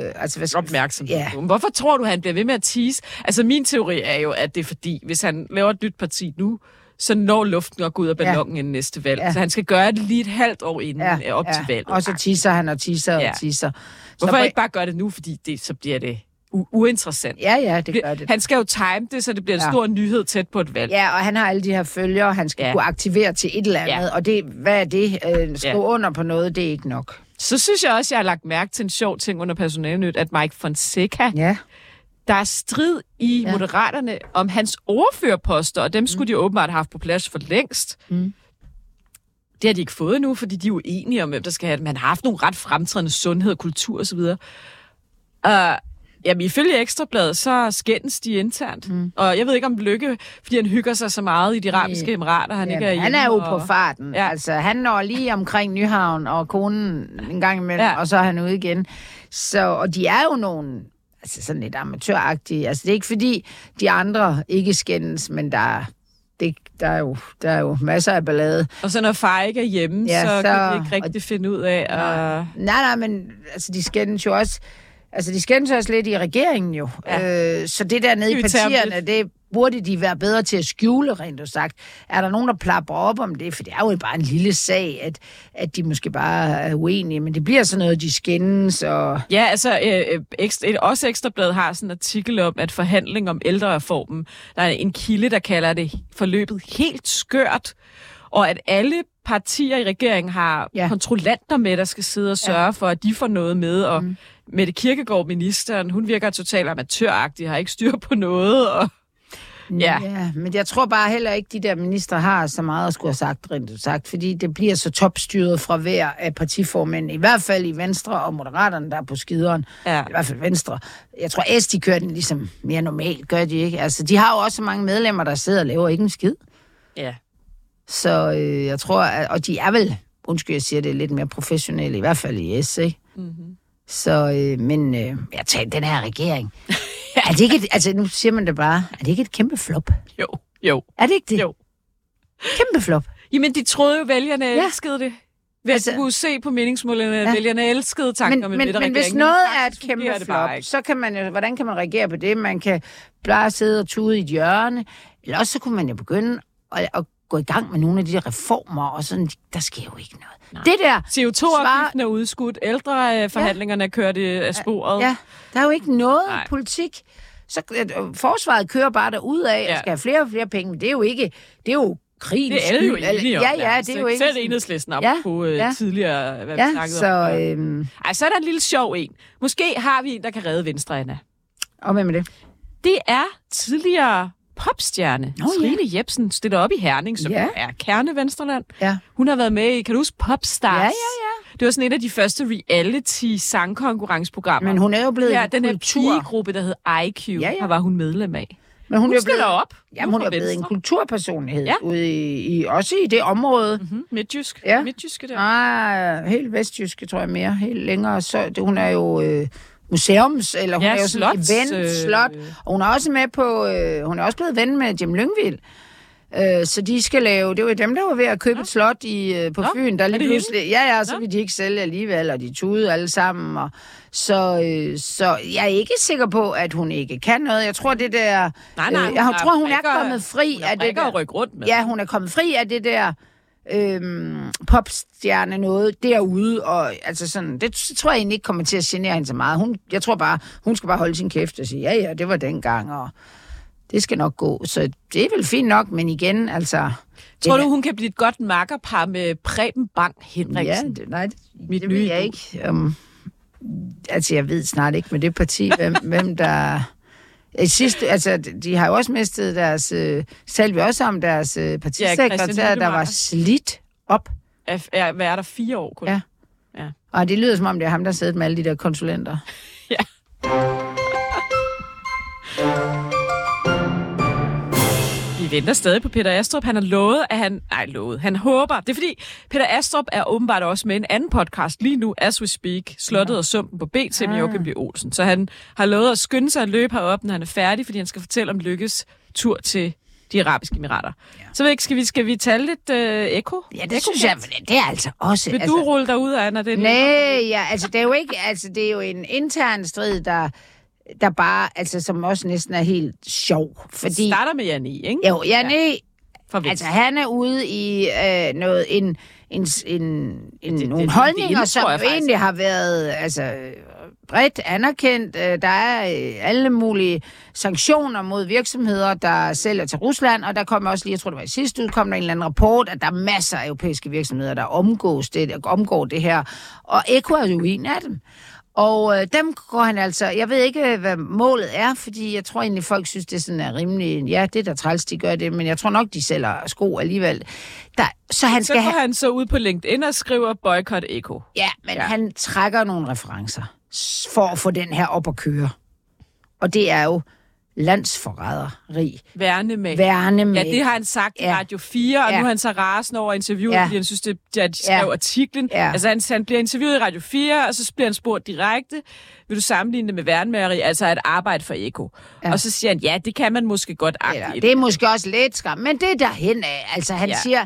Øh, altså, hvad skal opmærksomhed. Ja. Hvorfor tror du, han bliver ved med at tease? Altså, min teori er jo, at det er fordi, hvis han laver et nyt parti nu, så når luften at gå ud af ballonen ja. inden næste valg. Ja. Så han skal gøre det lige et halvt år inden Ja, ja. op ja. til valget. Og så tisser han og tisser Ja. og tisser. Hvorfor så, ikke bare gøre det nu, fordi det, så bliver det u- uinteressant. Ja, ja, det gør det. Han skal jo time det, så det bliver en Ja. stor nyhed tæt på et valg. Ja, og han har alle de her følgere, han skal ja. Kunne aktivere til et eller andet. Ja. Og det, hvad er det? Øh, skrive Ja. under på noget, det er ikke nok. Så synes jeg også, jeg har lagt mærke til en sjov ting under personalnyt, at Mike Fonseca, Ja. Der er strid i Ja. Moderaterne om hans overførposter, og dem skulle de åbenbart have haft på plads for længst. Mm. Det har de ikke fået endnu, fordi de er uenige om, hvem der skal have det. Man har haft nogle ret fremtrædende sundhed, kultur osv. Uh, jamen, ifølge Ekstrabladet, så skændes de internt. Mm. Og jeg ved ikke om Lykke, fordi han hygger sig så meget i de arabiske emirater, han ikke er Jamen, han hjemme, er jo og... på farten. Ja. Altså, han når lige omkring Nyhavn og konen en gang imellem. Ja. og så er han ude igen. Så, og de er jo nogle altså sådan lidt amatøragtige. Altså, det er ikke fordi, de andre ikke skændes, men der, er- det, der, er jo, der er jo masser af ballade. Og så når far ikke er hjemme, Ja, så, så- kan de ikke rigtig finde ud af... at... Nej, nej, men altså, de skændes jo også... Altså, de skændes også lidt i regeringen jo. Ja. Øh, så det der nede i partierne, det burde de være bedre til at skjule, rent og sagt. Er der nogen, der plapper op om det? For det er jo bare en lille sag, at, at de måske bare er uenige. Men det bliver sådan noget, de skændes, og... Ja, altså øh, øh, ekstra, også Ekstrabladet har sådan en artikel om, at forhandling om ældrereformen, der er en kilde, der kalder det forløbet helt skørt, og at alle partier i regeringen har ja. kontrollanter med, der skal sidde og sørge ja. for, at de får noget med, og mm. Mette Kirkegaard, ministeren, hun virker totalt amatøragtig, har ikke styr på noget, og Ja. ja. men jeg tror bare heller ikke, de der minister har så meget at skulle have sagt, rent sagt, fordi det bliver så topstyret fra hver af partiformænd, i hvert fald i Venstre og Moderaterne, der er på skideren. Ja. I hvert fald Venstre. Jeg tror, S, de kører den ligesom mere normalt, gør de ikke? Altså, de har jo også så mange medlemmer, der sidder og laver ikke en skid. ja. Så øh, jeg tror, at, og de er vel, undskyld, jeg siger det, lidt mere professionelle, i hvert fald i S, ikke? Mm-hmm. Så, øh, men øh, jeg tager den her regering. er det ikke et, altså nu siger man det bare, er det ikke et kæmpe flop? Jo, jo, Er det ikke det? jo. Kæmpe flop. Jamen, de troede jo, vælgerne Ja. elskede det. Ved Altså- at kunne se på meningsmålene, at Ja. vælgerne elskede tanken Men, om en men, men hvis noget er et kæmpe flop, så kan man jo, hvordan kan man reagere på det? Man kan bare sidde og tude i et hjørne, eller også så kunne man jo begynde at, at gå i gang med nogle af de der reformer, og sådan, der sker jo ikke noget. Nej. Det der, CO2-afgiften er udskudt, ældreforhandlingerne er kørt af sporet. ja, der er jo ikke noget Nej. politik. Så øh, forsvaret kører bare derud af, ja. Ja. og skal have flere og flere penge, men det er jo ikke, det er jo krigens Det er alle jo enige om. Ja, ja, det er jo ikke? Selv enhedslisten op Ja, på øh, ja. tidligere, hvad vi Ja, snakkede så... om. Øhm, Ej, så er der en lille sjov en. Måske har vi en, der kan redde Venstre, Anna. og hvem er det? Det er tidligere popstjerne. Ja. Trine Jebsen stiller op i Herning, som Ja. ja. er kerne Venstreland. Ja. Hun har været med i, kan du huske, Popstars? Ja, ja, ja. Det var sådan et af de første reality-sangkonkurrenceprogrammer. Men hun er jo blevet Ja, en den her pigegruppe, der hed IQ, Ja, ja. var hun medlem af. Men Hun er jo skal op. Jamen, hun er fra blevet en kulturpersonlighed Ja. ja. ude i, i, også i det område. Mhm, Midtjysk. Ja. Midtjyske der. Nej, helt vestjyske, tror jeg mere. Helt længere. Så det, hun er jo øh, museums, eller hun Ja, er jo sådan slots, event, øh, slot. Og hun er også med på, øh, hun er også blevet ven med Jim Lyngvild. Øh, så de skal lave, det var dem, der var ved at købe et slot i, øh, på Nå, Fyn. Der er lige pludselig, ja, ja, så Nå. vil de ikke sælge alligevel, og de tude alle sammen. Og, så, øh, så jeg er ikke sikker på, at hun ikke kan noget. Jeg tror, det der... Nej, nej, øh, jeg tror, hun er brikker- kommet fri Hun har af det der. rundt med. Ja, hun er kommet fri af det der øhm, popstjerne noget derude, og altså sådan, det tror jeg egentlig ikke kommer til at genere hende så meget. Hun, jeg tror bare, hun skal bare holde sin kæft og sige, ja, ja, det var dengang, og det skal nok gå. Så det er vel fint nok, men igen, altså... Tror du, hun kan blive et godt makkerpar med Preben Bang Ja, Henriksen? det, nej, det, Mit det ved nye jeg ikke. Um, altså, jeg ved snart ikke med det parti, hvem, hvem der... I sidste, altså, de har jo også mistet deres... Øh, talte vi også om deres øh, partisekretær, Christian der var slidt op. Er, er, hvad er der fire år kun? Ja. ja. Og det lyder som om, det er ham, der sidder med alle de der konsulenter. Vi venter stadig på Peter Astrup. Han har lovet, at han... Nej, lovet. Han håber. Det er fordi, Peter Astrup er åbenbart også med en anden podcast lige nu, As We Speak, Slottet og Sumpen på BT med Joachim B. Olsen. Så han har lovet at skynde sig at løbe herop, når han er færdig, fordi han skal fortælle om Lykkes tur til de arabiske emirater. Ja. Så ved ikke, skal vi, skal vi tale lidt øh, eko? Ja, det synes jeg, det er altså også... Vil altså, du rulle dig ud af, når det Nej, ja, altså det er jo ikke, altså det er jo en intern strid, der, der bare, altså som også næsten er helt sjov, fordi... starter med Jan I, ikke? Jo, ja, nej, Fra Venstre. altså han er ude i øh, noget, en, en, en, en det- nogle det holdninger, tror som jeg jo faktisk. egentlig har været, altså bredt anerkendt. Øh, Der er øh, alle mulige sanktioner mod virksomheder, der sælger til Rusland, og der kom også lige, jeg tror det var i sidste uge, kom der en eller anden rapport, at der er masser af europæiske virksomheder, der omgås det, der omgår det her. Og Eko er jo en af dem. Og øh, dem går han altså, jeg ved ikke, hvad målet er, fordi jeg tror egentlig, folk synes, det sådan er rimelig, ja, det er da træls, de gør det, men jeg tror nok, de sælger sko alligevel. Der, så han Så skal går have, han så ud på LinkedIn og skriver boykot eko. ja, men Ja. han trækker nogle referencer for at få den her op at køre. Og det er jo landsforræderi. Værne med. Værne med. Ja, det har han sagt i Ja. Radio 4, og Ja. nu er han så rasende over interviewet, Ja. fordi han synes, det, at de skrev Ja. artiklen. Ja. Altså, han, han bliver interviewet i Radio 4, og så bliver han spurgt direkte, vil du sammenligne det med værnemageri, altså at arbejde for Eko? Ja. Og så siger han, ja, det kan man måske godt Eller, det er måske også lidt skam, men det er derhen af. Altså, han Ja. siger...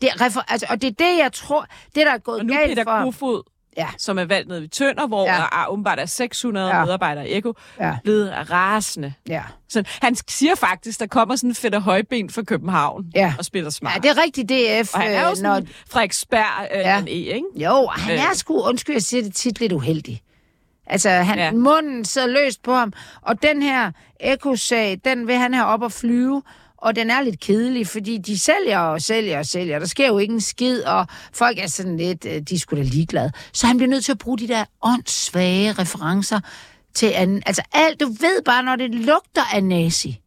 Det er refer- altså, og det er det, jeg tror, det der er gået og nu galt Peter for... Kofod, Ja. som er valgt nede ved Tønder, hvor ja. Der er åbenbart er 600 ja. Medarbejdere i Eko, Ja. blevet rasende. Ja. Så han siger faktisk, der kommer sådan en fedt højben fra København Ja. og spiller smart. ja, det er rigtigt DF. og han er jo øh, sådan når... Frederiksberg øh, Ja. E, ikke? Jo, han Øh. er sgu, undskyld, jeg siger det tit lidt uheldig. Altså, han, Ja. munden sidder løst på ham, og den her Eko-sag, den vil han have op at flyve, og den er lidt kedelig, fordi de sælger og sælger og sælger. Der sker jo ikke en skid, og folk er sådan lidt, øh, de sgu da ligeglade. Så han bliver nødt til at bruge de der åndssvage referencer til anden. Altså alt, du ved bare, når det lugter af nazi,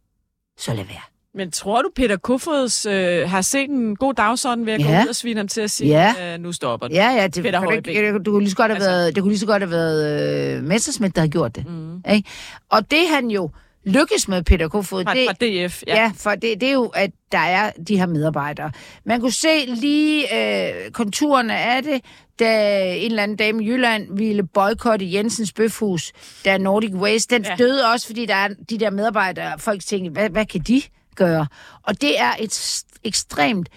så lad være. Men tror du, Peter Kofods øh, har set en god dagsorden ved at gå Ja. ud og svine ham til at sige, Ja. øh, nu stopper det? Ja, ja, det, Peter Højbæk. det, du kunne lige så godt have Altså- været, det kunne lige så godt have været øh, Messerschmidt, der har gjort det. Mm. Ikke? Og det han jo lykkes med, Peter Kofod, Fra, det, fra DF, ja. ja. for det, det er jo, at der er de her medarbejdere. Man kunne se lige øh, konturerne af det, da en eller anden dame i Jylland ville boykotte Jensens Bøfhus, da Nordic Waste, den Ja. døde også, fordi der er de der medarbejdere, folk tænkte, hvad, hvad kan de gøre? Og det er et ekstremt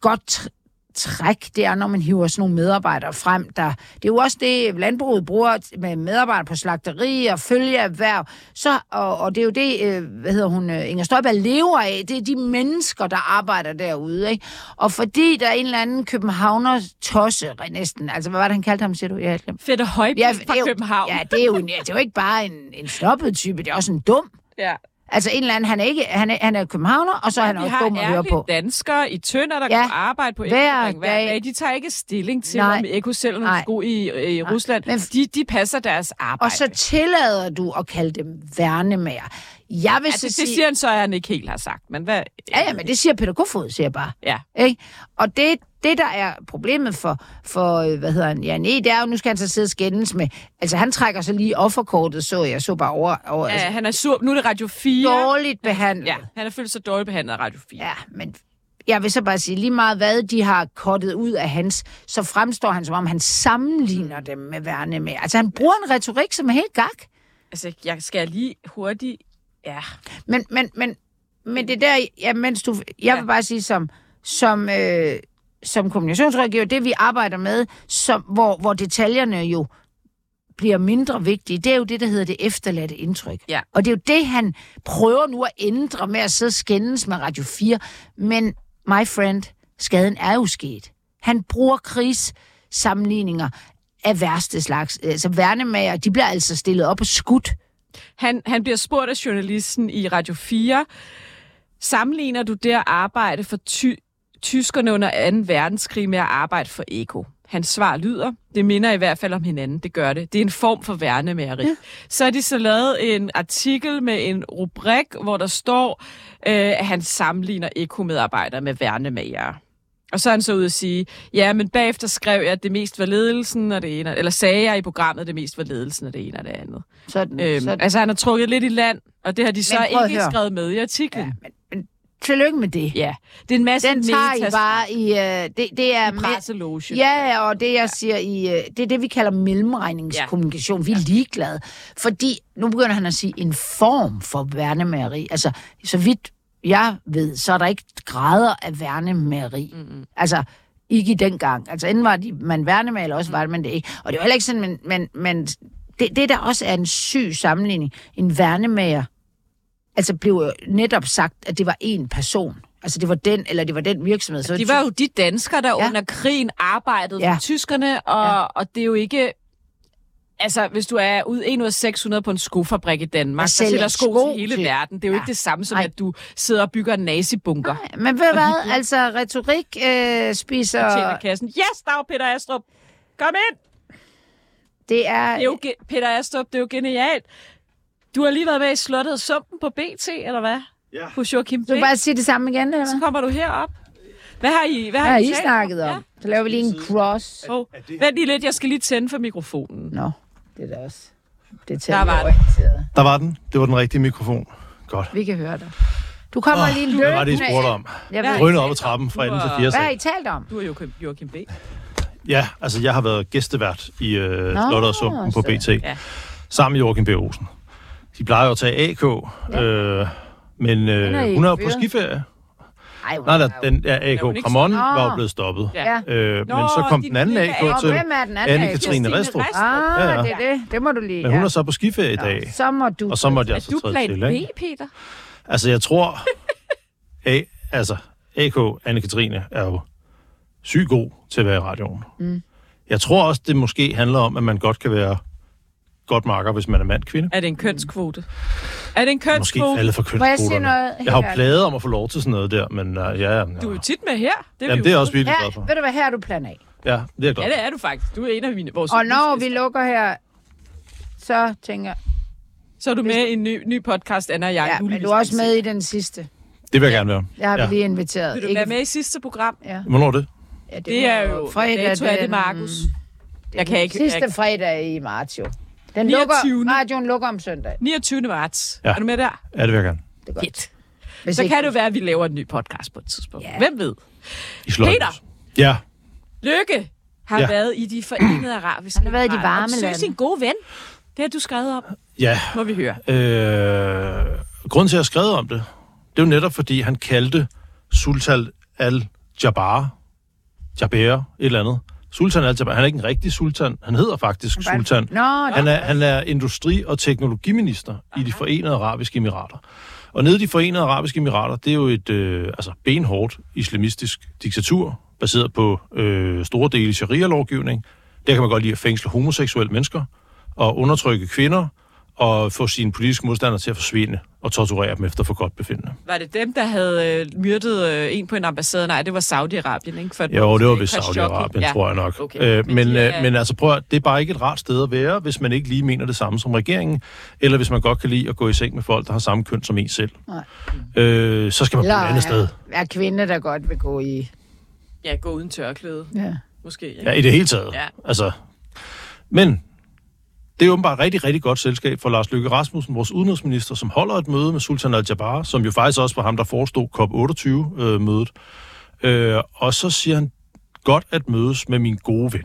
godt træk, det er, når man hiver sådan nogle medarbejdere frem. Der, det er jo også det, landbruget bruger med medarbejdere på slagteri og følgeerhverv. Så, og, og det er jo det, øh, hvad hedder hun, øh, Inger Støjberg lever af. Det er de mennesker, der arbejder derude. Ikke? Og fordi der er en eller anden københavner tosse, næsten, altså hvad var det, han kaldte ham, siger du? Ja. Fætter Højbæk Ja, fra København. Ja, det er jo, det er jo ikke bare en, en snobbet type, det er også en dum. ja. Altså en eller anden, han er, ikke, han er, han er københavner, og så er han også har dum at høre på. danskere i Tønder, der Ja, kan arbejde på hver Eko hver dag. dag. De tager ikke stilling til, Nej. om Eko sælger nogle Nej. sko i, i Rusland. Men- De, de passer deres arbejde. Og så tillader du at kalde dem værnemager. Jeg vil ja, så det, sige... det siger han så, at han ikke helt har sagt. Men hvad? Ja, ja, men det siger Peter Kofod, siger jeg bare. Ja. Ikke? Og det, det, der er problemet for, for øh, hvad hedder han, Jan E., det er jo, nu skal han så sidde og skændes med, altså han trækker så lige offerkortet, så jeg så bare over, over Ja, altså, han er sur. Nu er det Radio 4. dårligt behandlet. Ja, han har følt sig dårligt behandlet af Radio 4. Ja, men jeg vil så bare sige, lige meget hvad de har kottet ud af hans, så fremstår han som om, han sammenligner dem med Værne med. Altså han bruger en retorik, som er helt gak. Altså, jeg skal lige hurtigt... Ja. Men, men, men, men det der, ja, mens du, jeg vil bare sige, som, som, øh, som kommunikationsrådgiver, det vi arbejder med, som, hvor, hvor detaljerne jo bliver mindre vigtige, det er jo det, der hedder det efterladte indtryk. Ja. Og det er jo det, han prøver nu at ændre med at sidde skændes med Radio 4. Men, my friend, skaden er jo sket. Han bruger krigssammenligninger af værste slags. Altså værnemager, de bliver altså stillet op og skudt. Han, han bliver spurgt af journalisten i Radio 4, sammenligner du det at arbejde for ty- tyskerne under 2. verdenskrig med at arbejde for Eko? Hans svar lyder, det minder i hvert fald om hinanden, det gør det. Det er en form for værnemageri. Ja. Så har de så lavet en artikel med en rubrik, hvor der står, øh, at han sammenligner Eko-medarbejdere med værnemagere. Og så er han så ude at sige, ja, men bagefter skrev jeg, at det mest var ledelsen og det ene, eller sagde jeg i programmet, at det mest var ledelsen og det ene og det andet. Sådan, Øhm, sådan. altså, han har trukket lidt i land, og det har de så ikke skrevet med i artiklen. Ja, men, men tillykke med det. Ja, det er en masse Den tager I metas- bare i... Øh, det, det er i presseloge. Ja, og det jeg siger i... Øh, det er det, vi kalder mellemregningskommunikation. Vi er ligeglade. Fordi, nu begynder han at sige, en form for værnemageri. Altså, så vidt jeg ved, så er der ikke grader af værnemageri. Mm-hmm. Altså, ikke i den gang. Altså, enten var de, man værnemager, eller også var man det ikke. Og det er jo heller ikke sådan, men, men, men det, det, der også er en syg sammenligning, en værnemager, altså blev netop sagt, at det var en person. Altså, det var den, eller det var den virksomhed. Så De var jo de danskere, der Ja. under krigen arbejdede Ja. for tyskerne, og, Ja. og det er jo ikke... Altså, hvis du er ud, en ud af 600 på en skofabrik i Danmark, Og der sælger sælger sko, sko til hele til- verden, det er jo Ja. ikke det samme som, Nej. at du sidder og bygger en nazibunker. Nej, men ved hvad? Altså, retorik øh, spiser... Og tjener kassen. Yes, dag Peter Astrup! Kom ind! Det er... Det er jo, Peter Astrup, det er jo genialt. Du har lige været med i Slottet og Sumpen på BT, eller hvad? Ja. Hos Joachim B. Du bare sige det samme igen, eller Så hvad? kommer du herop. Hvad har I, hvad Hvad har I, I snakket Ja. om? Så laver vi lige en cross. Oh, vent lige lidt, jeg skal lige tænde for mikrofonen. Nå, det er da også det Der var den. Der var den. Det var den rigtige mikrofon. Godt. Vi kan høre dig. Du kommer Åh, lige løbende. var det, I spurgte om? Jeg Ja. Drønede op ad trappen fra enden til fjerde hvad har. I talt om? Du er jo Joachim B. Ja, altså jeg har været gæstevært i øh, Nå, Slottet og Sumpen på så- BT. Ja. Sammen med Joachim B. Olsen. De plejer jo at tage AK, øh, men er øh, hun er jo på skiferie. Ej, Nej, nej, er jo- den ja, AK Kramon var jo Nå. blevet stoppet. Ja. Ja. Øh, men Nå, så kom de den anden AK. Og til hvem er den anden? Anne-Katrine Restrup. Restrup. Ah, Ja, ja. det er det. Det må du lige. Men hun ja. er så på skiferie i dag. Så må du... Og så måtte jeg Er så du træde plan til, B, ikke? Peter? Altså, jeg tror... A, altså, AK, Anne-Katrine, er jo syg god til at være i radioen. Mm. Jeg tror også, det måske handler om, at man godt kan være godt marker, hvis man er mand-kvinde. Er det en kønskvote? Er det en Måske kønskvote? faldet for Må jeg sige kønskvoterne. noget Jeg har jo pladet om at få lov til sådan noget der, men uh, ja, ja, ja. Du er jo tit med her. Det er, Jamen, vi det er også virkelig glad for. ved du hvad, her er du plan A. Ja, det er glad Ja, det er du faktisk. Du er en af mine, vores Og når vi lukker her, så tænker Så er du med i en ny, ny podcast, Anna og jeg. Ja, men du er også med i den sidste. Det vil jeg gerne være. Jeg har Ja. lige inviteret. Vil du være med i sidste program? Ja. Hvornår er det? Ja, det, Det er jo fredag, dato er det, Markus. Jeg kan ikke... Sidste Jeg, fredag i marts jo. Den 29.. lukker, radioen lukker om søndag. 29. marts. Ja. Er du med der? Ja, det vil jeg gerne. Det er godt. Hvis Så ikke- kan det være, at vi laver en ny podcast på et tidspunkt. Ja. Hvem ved? I slår Peter! Ja, Lykke har Ja. været i de forenede arabiske Han har været i de varme lande. sin gode ven. Det har du skrevet om. ja. Må vi høre. Øh, grunden til, at jeg har skrevet om det, det er jo netop, fordi han kaldte Sultan al-Jabbar, Jaber, et eller andet. Sultan al-Jabbar, han er ikke en rigtig sultan, han hedder faktisk sultan. Han er, han er industri- og teknologiminister i de forenede arabiske emirater. Og nede i de forenede arabiske emirater, det er jo et øh, altså benhårdt islamistisk diktatur, baseret på øh, store dele sharia-lovgivning. Der kan man godt lide at fængsle homoseksuelle mennesker, og undertrykke kvinder, og få sine politiske modstandere til at forsvinde, og torturere dem efter for godt befindende. Var det dem, der havde øh, myrdet øh, en på en ambassade? Nej, det var Saudi-Arabien, ikke? For Jo, det var Khashoggi. Saudi-Arabien, ja. tror jeg nok. Okay. Øh, Men men, de er- øh, men altså prøv at, det er bare ikke et rart sted at være, hvis man ikke lige mener det samme som regeringen, eller hvis man godt kan lide at gå i seng med folk, der har samme køn som en selv. Nej. Øh, så skal man på et andet sted. er kvinde, der godt vil gå i Ja, gå uden tørklæde, Ja. måske. Ikke? Ja, i det hele taget. Ja. Altså, men det er åbenbart et rigtig, rigtig godt selskab for Lars Løkke Rasmussen, vores udenrigsminister, som holder et møde med Sultan Al-Jabbar, som jo faktisk også var ham, der forestod COP28-mødet. Øh, og så siger han, godt at mødes med min gode ven.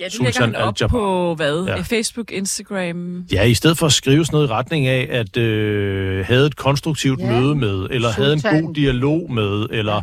Ja, det Sultan lægger han op Al-Jabbar. på hvad? Ja. Facebook, Instagram? Ja, i stedet for at skrive sådan noget i retning af, at øh, havde et konstruktivt Ja. møde med, eller havde en Sultan. god dialog med, eller, ja.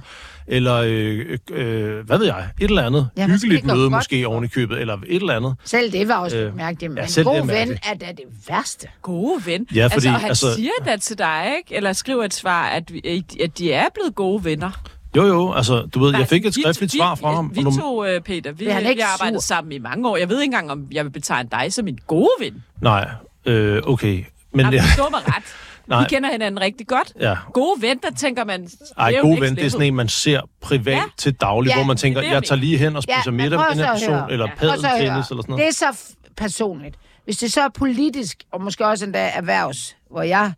Eller øh, øh, hvad ved jeg, et eller andet Ja, hyggeligt møde godt måske oven i købet, eller et eller andet. Selv det var også Øh, mærkeligt, men ja, er god ven er da det værste. Gode ven. Ja, fordi, altså, og han altså- altså, siger da til dig, ikke? Eller skriver et svar, at, vi, at de er blevet gode venner. Jo, jo, altså, du ved, jeg fik et skriftligt vi, svar fra ham. Vi to, øh, Peter, vi, vi ikke har arbejdet sur? sammen i mange år. Jeg ved ikke engang, om jeg vil betegne dig som min gode ven. Nej, øh, okay. Men Jamen, ja, forstå mig ret. Nej. Vi kender hinanden rigtig godt. ja. Gode ven, der tænker man... Ej, jo god next ven, det er sådan en, man ser privat ja. Ja. til daglig, Ja, hvor man tænker, er jeg tager lige hen og spiser men middag med den her person, høre. eller Ja. Padeltennis eller sådan noget. Det er så f- personligt. Hvis det så er politisk, og måske også endda erhvervs, hvor jeg...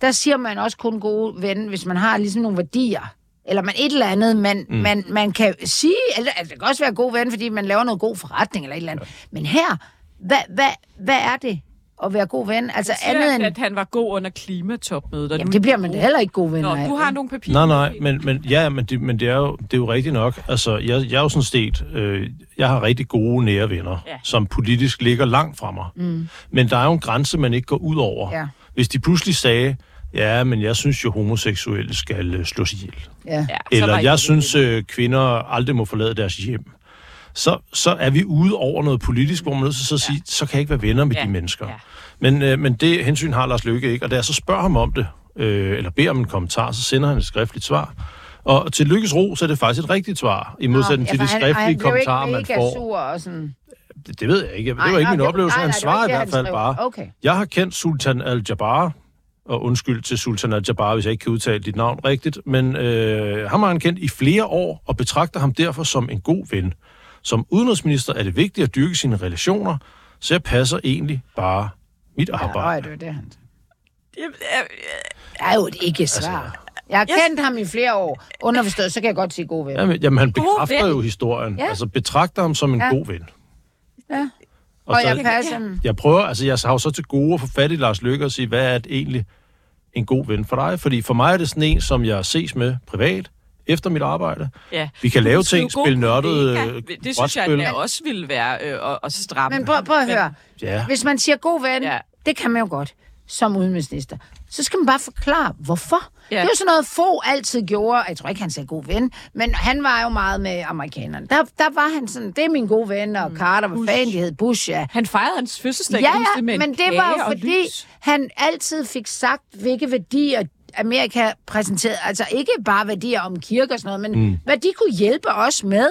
Der siger man også kun gode ven, hvis man har ligesom nogle værdier. Eller man et eller andet, man, mm. man, man kan sige... Eller, altså, det kan også være god ven, fordi man laver noget god forretning eller et eller andet. Men her, hvad, hvad, hvad er det at være god ven? Altså Siger, andet end... at han var god under klimatopmødet. Jamen, det er bliver man da gode. heller ikke god ven Nå, af. du har nogle papirer. Nej, nej, men, men, ja, men, det, men det, er jo, det er jo rigtigt nok. Altså, jeg, jeg er jo sådan set, øh, jeg har rigtig gode nære venner, ja. Som politisk ligger langt fra mig. Mm. Men der er jo en grænse, man ikke går ud over. Ja. Hvis de pludselig sagde, ja, men jeg synes jo, homoseksuelle skal øh, slås ihjel. Ja. Eller jeg synes, øh, kvinder aldrig må forlade deres hjem. Så, så er vi ude over noget politisk, hvor man er nødt til så at sige, så kan jeg ikke være venner med Ja, de mennesker. ja. Men, øh, men det hensyn har Lars Løkke ikke, og da jeg så spørger ham om det, øh, eller beder om en kommentar, så sender han et skriftligt svar. Og til Lykkes ro, så er det faktisk et rigtigt svar, i modsætning til de han- skriftlige han kommentarer, ikke man får. sur og sådan... Det, det ved jeg ikke. Det var ikke nej, min det- oplevelse. nej, Han nej, var svarer i ikke hvert han fald bare, Okay. jeg har kendt Sultan Al-Jabbar, og undskyld til Sultan Al-Jabbar, hvis jeg ikke kan udtale dit navn rigtigt, men øh, ham har han kendt i flere år, og betragter ham derfor som en god ven. Som udenrigsminister er det vigtigt at dyrke sine relationer, så jeg passer egentlig bare mit Ja, arbejde. øj, det var det, han Det er- Det er jo et ikke-svar. Jeg har kendt ham i flere år. Underforstået, så kan jeg godt sige god ven. Jamen, jamen han God bekræfter ven. jo historien. Ja. Altså betragter ham som en Ja. god ven. Ja. Og, Og så, jeg passer ham. jeg prøver, altså jeg har jo så til gode at få fat i Lars Løkke og sige, hvad er det egentlig en god ven for dig? Fordi for mig er det sådan en, som jeg ses med privat, efter mit arbejde. Ja. Vi kan lave ting, spille kollega. øh, Det synes jeg brætspil. at også ville være øh, at, at stramme. Men prøv, prøv at høre. Ja. Hvis man siger god ven, Ja. det kan man jo godt som udenrigsminister. Så skal man bare forklare, hvorfor. Ja. Det er jo sådan noget, få altid gjorde. Jeg tror ikke, han sagde god ven, men han var jo meget med amerikanerne. Der, der var han sådan, det er min gode ven, og Carter, hvad Bush. fanden de hed, Bush, ja. Han fejrede hans fødselsdag, Ja, ja, med men det var jo fordi, han altid fik sagt, hvilke værdier Amerika præsenterede. Altså ikke bare værdier om kirke og sådan noget, men mm. hvad de kunne hjælpe os med.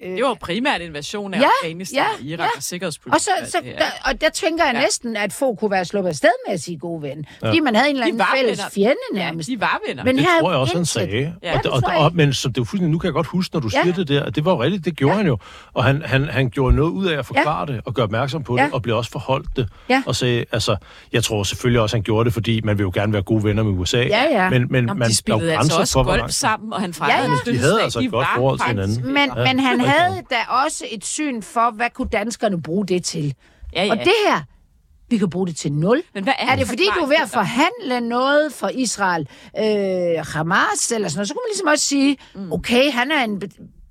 Det var primært invasion af Ja, Afghanistan, ja, Irak ja. og sikkerhedspolitik. Og, så, så, er- der, og der tænker jeg Ja. næsten, at få kunne være sluppet afsted med at sige god ven. Fordi man havde en eller De anden var fælles venner. fjende Ja, nærmest. de var venner. Men Det her tror jeg også, han sagde. Ja, og, det og, jeg og, men så det jo fuldstændig, nu kan jeg godt huske, når du Ja. siger det der, at det var rigtigt, det gjorde Ja. han jo. Og han, han, han gjorde noget ud af at forklare det, og gøre opmærksom på Ja. det, og blev også forholdt det. Ja. Og sagde, altså, jeg tror selvfølgelig også, han gjorde det, fordi man vil jo gerne være gode venner med USA. Ja, ja. Men, men Nå, man, de spillede altså også golf sammen, og han fejrede Ja, ja. De havde altså et godt var forhold til hinanden. Men, Ja. men han Ja. Havde da også et syn for, hvad kunne danskerne bruge det til. Ja, ja. Og det her, vi kan bruge det til nul. Men hvad er er det, fordi du er ved at forhandle noget for Israel, øh, Hamas eller sådan noget, så kunne man ligesom også sige, Mm. okay, han er en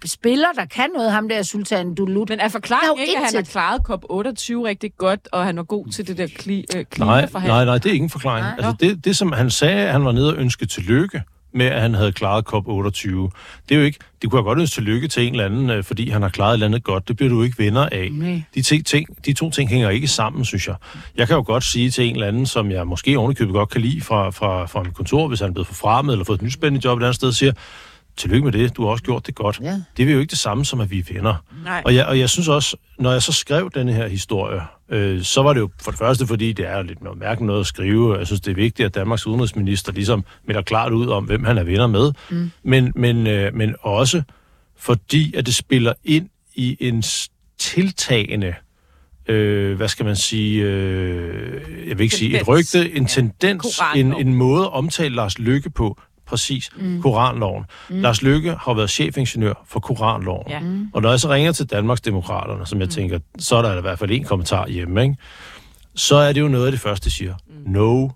spiller, der kan noget, ham der Sultan Dulut. Men er er forklaringen ikke, at han har klaret COP28 rigtig godt, og han var god til det der kli, øh, Nej, klimaforhandling? nej, nej, det er ingen forklaring. Nej. Altså, det, det, som han sagde, han var nede og ønskede tillykke med, at han havde klaret COP28, det er jo ikke, det kunne jeg godt ønske tillykke til en eller anden, øh, fordi han har klaret et eller andet godt. Det bliver du ikke venner af. Nej. De, ting, ting, de to ting hænger ikke sammen, synes jeg. Jeg kan jo godt sige til en eller anden, som jeg måske ovenikøbet godt kan lide fra, fra, fra mit kontor, hvis han er blevet forfremmet eller fået et nyt spændende job et andet sted, siger, tillykke med det, du har også gjort det godt. Ja. Det er jo ikke det samme som, at vi er venner. Nej. Og jeg, og jeg synes også, når jeg så skrev denne her historie, øh, så var det jo for det første, fordi det er lidt noget mærkeligt noget at skrive. Jeg synes, det er vigtigt, at Danmarks udenrigsminister ligesom melder klart ud om, hvem han er venner med. Mm. Men, men, øh, men også fordi, at det spiller ind i en tiltagende øh, hvad skal man sige, øh, jeg vil ikke sige et Tendens. rygte, en Ja. tendens, en, en måde at omtale Lars Lykke på, præcis mm. Koranloven. Mm. Lars Lykke har været chefingeniør for Koranloven. Ja. Mm. Og når jeg så ringer til Danmarks Demokraterne, som jeg mm. tænker, så er der i hvert fald en kommentar hjemme, ikke? så er det jo noget af det første, de siger. Mm. No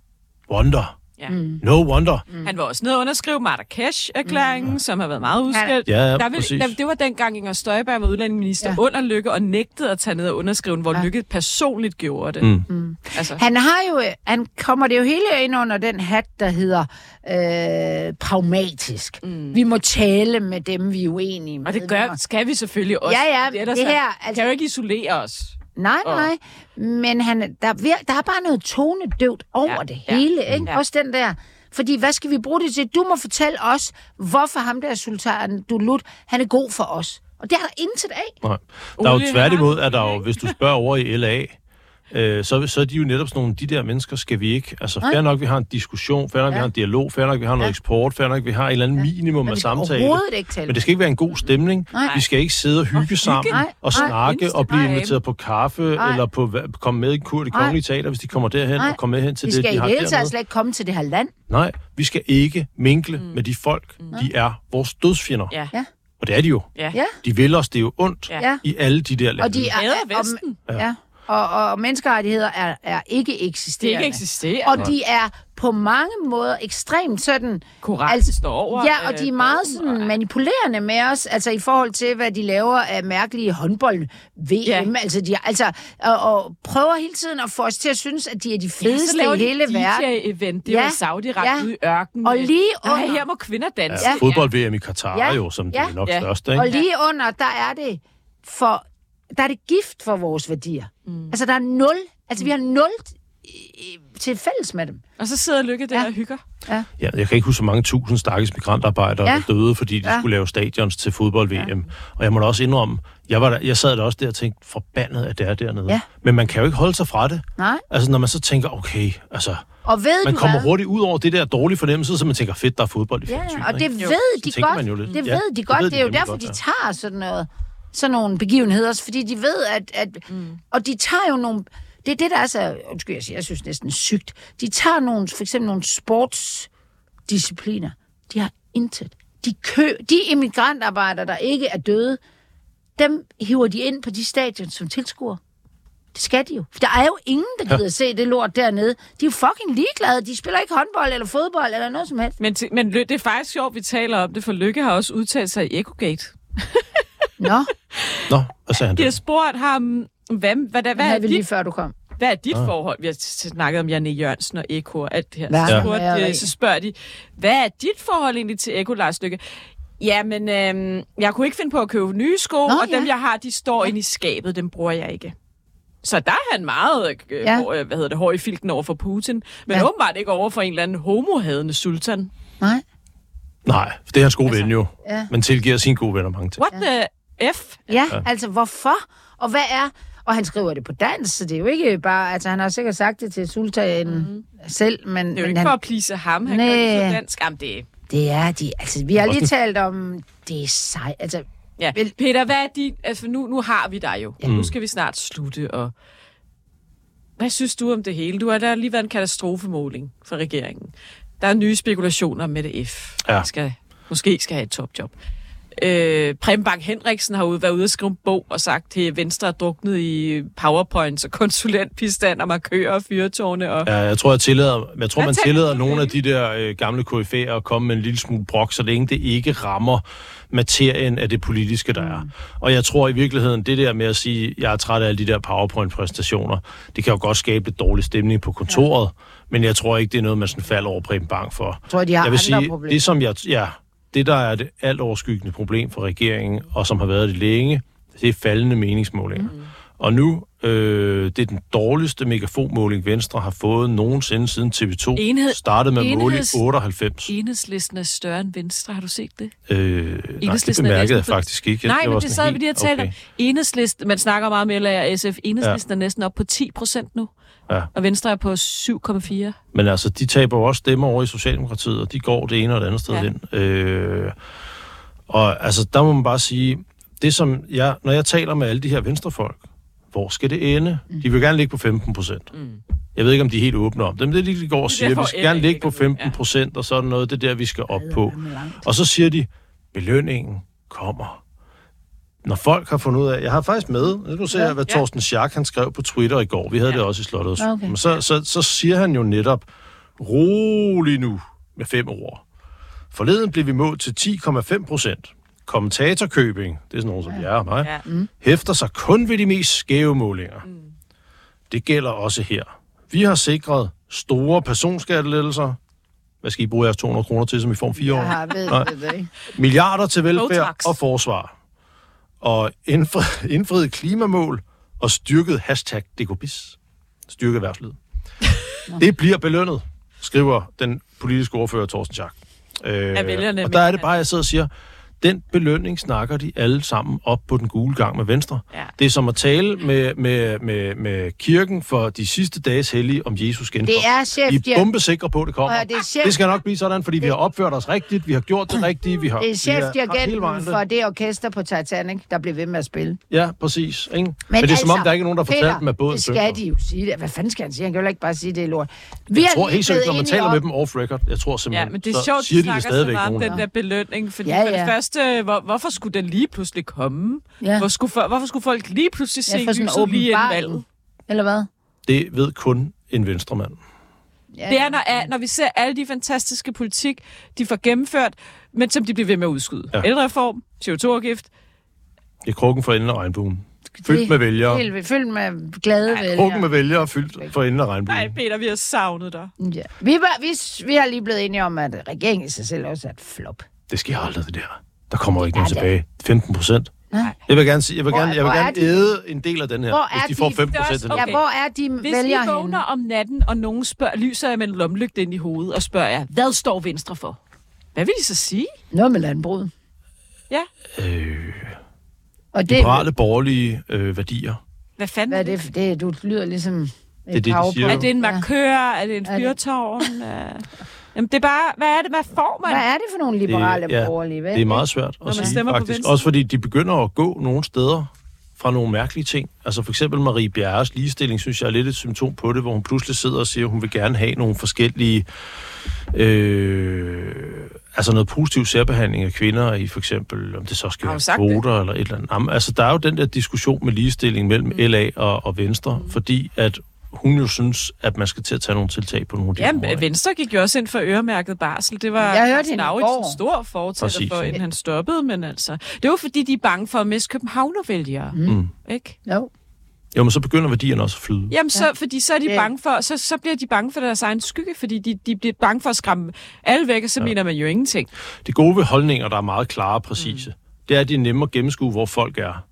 wonder. Ja. Mm. No wonder. Mm. Han var også nede og underskrive Marrakesh-erklæringen, mm. som har været meget udskilt. Ja, ja, der vil, der, det var dengang Inger Støjberg var udlændingeminister ja. Under Lykke og nægtede at tage ned og underskrive hvor ja. Lykke personligt gjorde det. Mm. Mm. Altså, Han har jo, han kommer det jo hele ind under den hat, der hedder øh, pragmatisk. Mm. Vi må tale med dem, vi er uenige med. og det gør, skal vi selvfølgelig også. Ja, ja, det er- her, kan altså- jo ikke isolere os. Nej, Og- nej. Men han, der, der er bare noget tonedøvt over Ja, ja, det ja, hele. Ikke? ja. Også den der... Fordi hvad skal vi bruge det til? Du må fortælle os, hvorfor ham der sultan Dulut, han er god for os. Og det er der intet af. Nej. Der er jo tværtimod, at der jo, hvis du spørger over i LA, øh, så, så er de jo netop sådan nogle, de der mennesker skal vi ikke. Altså, fair nok, vi har en diskussion, fair nok, vi Ja. har en dialog, fair nok, vi har noget Ja. eksport, fair nok, vi har et eller andet minimum Men af vi skal samtale. ikke tale. Men det skal ikke være en god stemning. Nej. Vi skal ikke sidde og hygge sammen Nej, og nej. snakke og blive inviteret på kaffe, Nej. eller på, komme med i kur det Nej. kongelige teater, hvis de kommer derhen, Nej. og kommer med hen til Vi det, skal de i har det hele taget dernede. slet ikke komme til det her land. Nej, vi skal ikke minkle mm. med de folk. De er vores dødsfjender. Ja. Ja. Og det er de jo. Ja. Ja. De vil os det jo ondt Ja. Ja. i alle de der lande. Og de er, og, Vesten. ja. Og, og menneskerettigheder er, er ikke Det eksisterende. ikke eksisterer. Og de er på mange måder ekstremt sådan... Koranen Altså, står over. Ja, og øh, de er meget sådan manipulerende med os, altså i forhold til, hvad de laver af mærkelige håndbold-VM. Ja. Ja. Altså, de, altså og, og prøver hele tiden at få os til at synes, at de er de Ja, fedeste laver i hele de verden. DJ-event. Det er Ja, jo saudi ja. ude i ørkenen. Og lige Nej, under- her må kvinder danse. Ja, Ja. fodbold-VM i Katar Ja. jo, som Ja. det er nok Ja. største. Ikke? Og lige under, der er det for... Der er det gift for vores værdier. Mm. Altså, der er nul... Altså, vi har nul i- i- til fælles med dem. Og så sidder Lykke der Ja. og hygger. Ja, jeg kan ikke huske, så mange tusind stakkels migrantarbejdere, ja. Ja. der døde, fordi de ja. Ja. skulle lave stadions til fodbold-VM. Ja. Og jeg må da også indrømme, jeg, var der, jeg sad der også der og tænkte, forbandet at det er dernede. Ja. Men man kan jo ikke holde sig fra det. Nej. Altså, når man så tænker, okay, altså, Og ved man du kommer hvad? hurtigt ud over det der dårlige fornemmelse, så man tænker, fedt, der er fodbold i Ja, fjernsynet. og det ikke? ved de godt. man jo lidt. Det Ja, ved de det godt. Det er jo derfor, godt, de ja. tager sådan noget sådan nogle begivenheder, også fordi de ved, at... at mm. Og de tager jo nogle... Det er det, der er så... Undskyld, jeg, siger, jeg synes næsten sygt. De tager nogle, for eksempel nogle sportsdiscipliner. De har intet. De, kø, de immigrantarbejdere, der ikke er døde, dem hiver de ind på de stadion som tilskuere. Det skal de jo. For der er jo ingen, der gider se det lort dernede. De er jo fucking ligeglade. De spiller ikke håndbold eller fodbold eller noget som helst. Men, men det er faktisk sjovt, vi taler om det, for Lykke har også udtalt sig i Ecogate. Nå, Nå, hvad sagde han De har det? spurgt ham, hvad, hvad, hvad, hvad er, vi lige dit, før du kom? hvad er dit forhold? Vi har snakket om Janne Jørgensen og Eko og alt det her. Hvad Så, spurgte, det? de, så spørger de, hvad er dit forhold egentlig til Eko, Lars Lykke? Jamen, øhm, jeg kunne ikke finde på at købe nye sko, Nå, og dem, ja. jeg har, de står inde i skabet, dem bruger jeg ikke. Så der er han meget, øh, Ja. ja. hvad hedder det, hård i filten over for Putin, men Ja. ja. åbenbart ikke over for en eller anden homohadende sultan. Nej. Nej, for det er hans gode ven jo. ja. Man tilgiver sine gode venner mange ting. What the F? Ja, ja, altså hvorfor? Og hvad er... Og han skriver det på dansk, så det er jo ikke bare... Altså, han har sikkert sagt det til sultanen mm. selv, men, Det er jo men ikke han, for at plise ham, han Næh. gør det på dansk. Jamen, det det er de... Altså, vi har lige talt om... Det er sej... Altså, Ja. Vel- Peter, hvad er dit... Altså, nu, nu har vi dig jo. Ja. Nu skal vi snart slutte, og... Hvad synes du om det hele? Du har der lige været en katastrofemåling for regeringen. Der er nye spekulationer med det F. Ja. Skal, måske skal have et topjob. Øh, Preben Bang Henriksen har ude, været ude og skrive en bog og sagt, at Venstre er druknet i powerpoints og konsulentpistand og markører og fyrtårne. Og... Ja, jeg tror, jeg, tillader, jeg tror man tillader nogle af de der øh, gamle KF'er at komme med en lille smule brok, så længe det ikke rammer materien af det politiske, der er. Og jeg tror i virkeligheden, det der med at sige, jeg er træt af alle de der PowerPoint-præstationer, det kan jo godt skabe lidt dårlig stemning på kontoret, ja. men jeg tror ikke, det er noget, man sådan falder over Preben Bang for. tror jeg, de har jeg vil andre sige, problemer. det som jeg, ja, det der er det alt overskyggende problem for regeringen, og som har været det længe, det er faldende meningsmålinger. Mm. Og nu, øh, det er den dårligste megafonmåling, Venstre har fået nogensinde siden TV2 Enhed- startede med at måle i enheds- 98. Enhedslisten er større end Venstre. Har du set det? Øh, nej, det bemærkede jeg faktisk ikke. Nej, var men det sad vi lige og talte okay. om. Enhedslisten, man snakker meget med LA og SF. Enhedslisten ja. er næsten op på 10 procent nu. Ja. Og Venstre er på 7,4. Men altså, de taber jo også stemmer over i Socialdemokratiet, og de går det ene og det andet sted Ja. ind. Øh, og altså, der må man bare sige, det som jeg, når jeg taler med alle de her venstrefolk, hvor skal det ende? Mm. De vil gerne ligge på 15 procent. Mm. Jeg ved ikke, om de er helt åbne om det, men det er det, de går og siger. Vi skal gerne ligge på ligger nu, 15 procent, og sådan noget. Det er der, vi skal op på. Og så siger de, belønningen kommer. Når folk har fundet ud af... Jeg har faktisk med... Nu skal du se, hvad Torsten Schack han skrev på Twitter i går. Vi havde det også i Slottet. Okay. Men så, så, så siger han jo netop, rolig nu med fem ord. Forleden blev vi målt til 10,5 procent. Kommentatorkøbing, det er sådan nogen som jer og mig, Ja. mm. hæfter sig kun ved de mest skæve målinger. Mm. Det gælder også her. Vi har sikret store personskattelettelser. Hvad skal I bruge jeres 200 kroner til, som I får om fire år? Har ved, ved ikke. Milliarder til velfærd Botox. og forsvar. Og indfri, indfriet klimamål og styrket hashtag DKBIS. Styrket erhvervslivet. det bliver belønnet, skriver den politiske ordfører Thorsten Schack. Øh, og der er det bare, jeg sidder og siger, den belønning snakker de alle sammen op på den gule gang med Venstre. Ja. Det er som at tale med, med, med, med kirken for de sidste dages hellige om Jesus genkomst. Det er chef, I er bombesikre på, at det kommer. Høre, det er chef- det skal nok blive sådan, fordi vi har opført os rigtigt, vi har gjort det rigtige, vi har... Det er vi har haft hele vejen chefdirigenten for det orkester på Titanic, der blev ved med at spille. Ja, præcis. Ikke? Men, Men det er som om, der ikke er nogen, der har fortalt dem, at båden det skal de jo sige. Hvad fanden skal han sige? Han kan jo ikke bare sige, det er lort. Vi Jeg tror helt sikkert, når man taler om- med dem off-record, jeg tror Ja, simpelthen, men det er så sjovt, siger de de det snakker så stadigvæk meget om nogen. den der belønning, fordi Ja, ja, ja. for ja. det første, hvor, hvorfor skulle den lige pludselig komme? Ja. Hvor skulle, for, hvorfor skulle folk lige pludselig se Ja, lyset lige inden valget? Eller hvad? Det ved kun en venstremand. Ja, Det er, når, når vi ser alle de fantastiske politik, de får gennemført, men som de bliver ved med at udskyde. Ja. Ældreform, CO2-afgift. Det er krukken for enden af regnbuen. Fyldt med vælgere. Helt. Fyldt med glade Krukken vælgere. med vælgere fyldt for enden af regnbuen. Nej, Peter, vi har savnet dig. Ja. Vi, var, vi, vi har lige blevet enige om, at regeringen i sig selv også er et flop. Det sker aldrig, det der. Der kommer ikke er det. tilbage. 15 procent. Nej. Jeg vil gerne, sige- jeg vil Hvor- gerne, jeg vil er gerne de? æde en del af den her, Hvor hvis er de får de? 5 Det er procent. også- Ja, Okay. hvor er de Hvis vælgere I vågner om natten, og nogen spørger, lyser jeg med en lommelygte ind i hovedet og spørger jer, hvad står Venstre for? Hvad vil de så sige? Noget med landbruget. Ja, Øh, Og det, liberale borgerlige øh, værdier. hvad fanden hvad er er det? det, det, du lyder ligesom et det, de siger. Er det en markør? Er det en Er det- fyrtårn? Jamen, det er bare, hvad er det? Hvad får man? Hvad er det for nogle liberale Det- ja, borgerlige? Hvad Det er meget svært man at sige, stemmer på faktisk. Venstre. Også fordi de begynder at gå nogle steder fra nogle mærkelige ting. Altså for eksempel Marie Bjerres ligestilling, synes jeg er lidt et symptom på det, hvor hun pludselig sidder og siger, at hun vil gerne have nogle forskellige... Øh, altså noget positiv særbehandling af kvinder i for eksempel, om det så skal være det? kvoter eller et eller andet. Jamen, altså der er jo den der diskussion med ligestilling mellem Mm. LA og, og Venstre, fordi at hun jo synes, at man skal til at tage nogle tiltag på nogle af de områder. Ja, Venstre gik jo også ind for øremærket barsel. Det var Jeg hørte går. stor fortæller Præcis. for, inden han stoppede. Men altså, det var fordi, de er bange for at miste Københavnervælgere. Mm. Ikke? Jo. Jo, men så begynder værdierne også at flyde. Jamen, så, fordi så er de bange for, så, så bliver de bange for deres egen skygge, fordi de, de bliver bange for at skræmme alle væk, og så ja. mener man jo ingenting. Det gode ved holdninger, der er meget klare og præcise, mm. det er, at de er nemme at gennemskue, hvor folk er.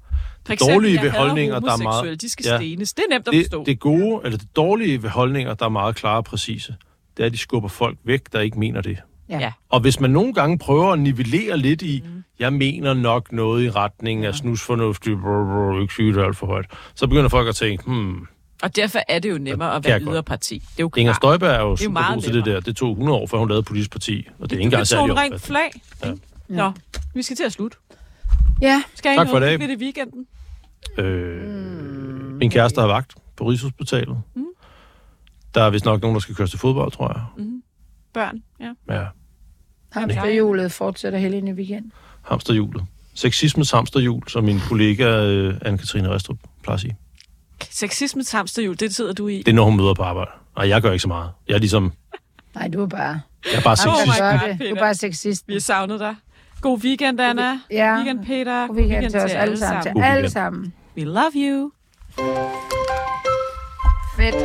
For Det dårlige ved holdninger, der er meget... De skal stenes. Det er nemt at det, forstå. det gode, eller det dårlige ved holdninger, der er meget klare og præcise, det er, at de skubber folk væk, der ikke mener det. Ja. Ja. Og hvis man nogle gange prøver at nivellere lidt i, mm. jeg mener nok noget i retning af snusfornuftigt, brr, brr, ikke det alt for højt, så begynder folk at tænke, hmm, Og derfor er det jo nemmere at være yderparti. Det er jo Inger klart. Støjberg er jo jo super meget god til det der. Det tog 100 år, før hun lavede politisk parti, og det er ikke engang Det særlig tog en rent flag. Ja. Nå, vi skal til at slutte. Ja. Skal I Tak for i dag. i weekenden? Øh, min kæreste har vagt på Rigshospitalet. Mm. Der er vist nok nogen, der skal køres til fodbold, tror jeg. Børn, ja. Ja, Hamsterhjulet fortsætter hele ind i weekend. hamsterhjulet. Sexismens hamsterhjul, som min kollega øh, Anne-Katrine Restrup plejer at sige. Sexismens hamsterhjul, det sidder du i. Det er, når hun møder på arbejde. Nej, jeg gør ikke så meget. Jeg er ligesom, Nej, du er bare... jeg er bare Oh sexist. Det. Du er bare sexist. Vi har savnet dig. God weekend, Anna. Ja. Weekend, Peter. God weekend til os alle sammen. Til God alle weekend. sammen. We love you. Fedt.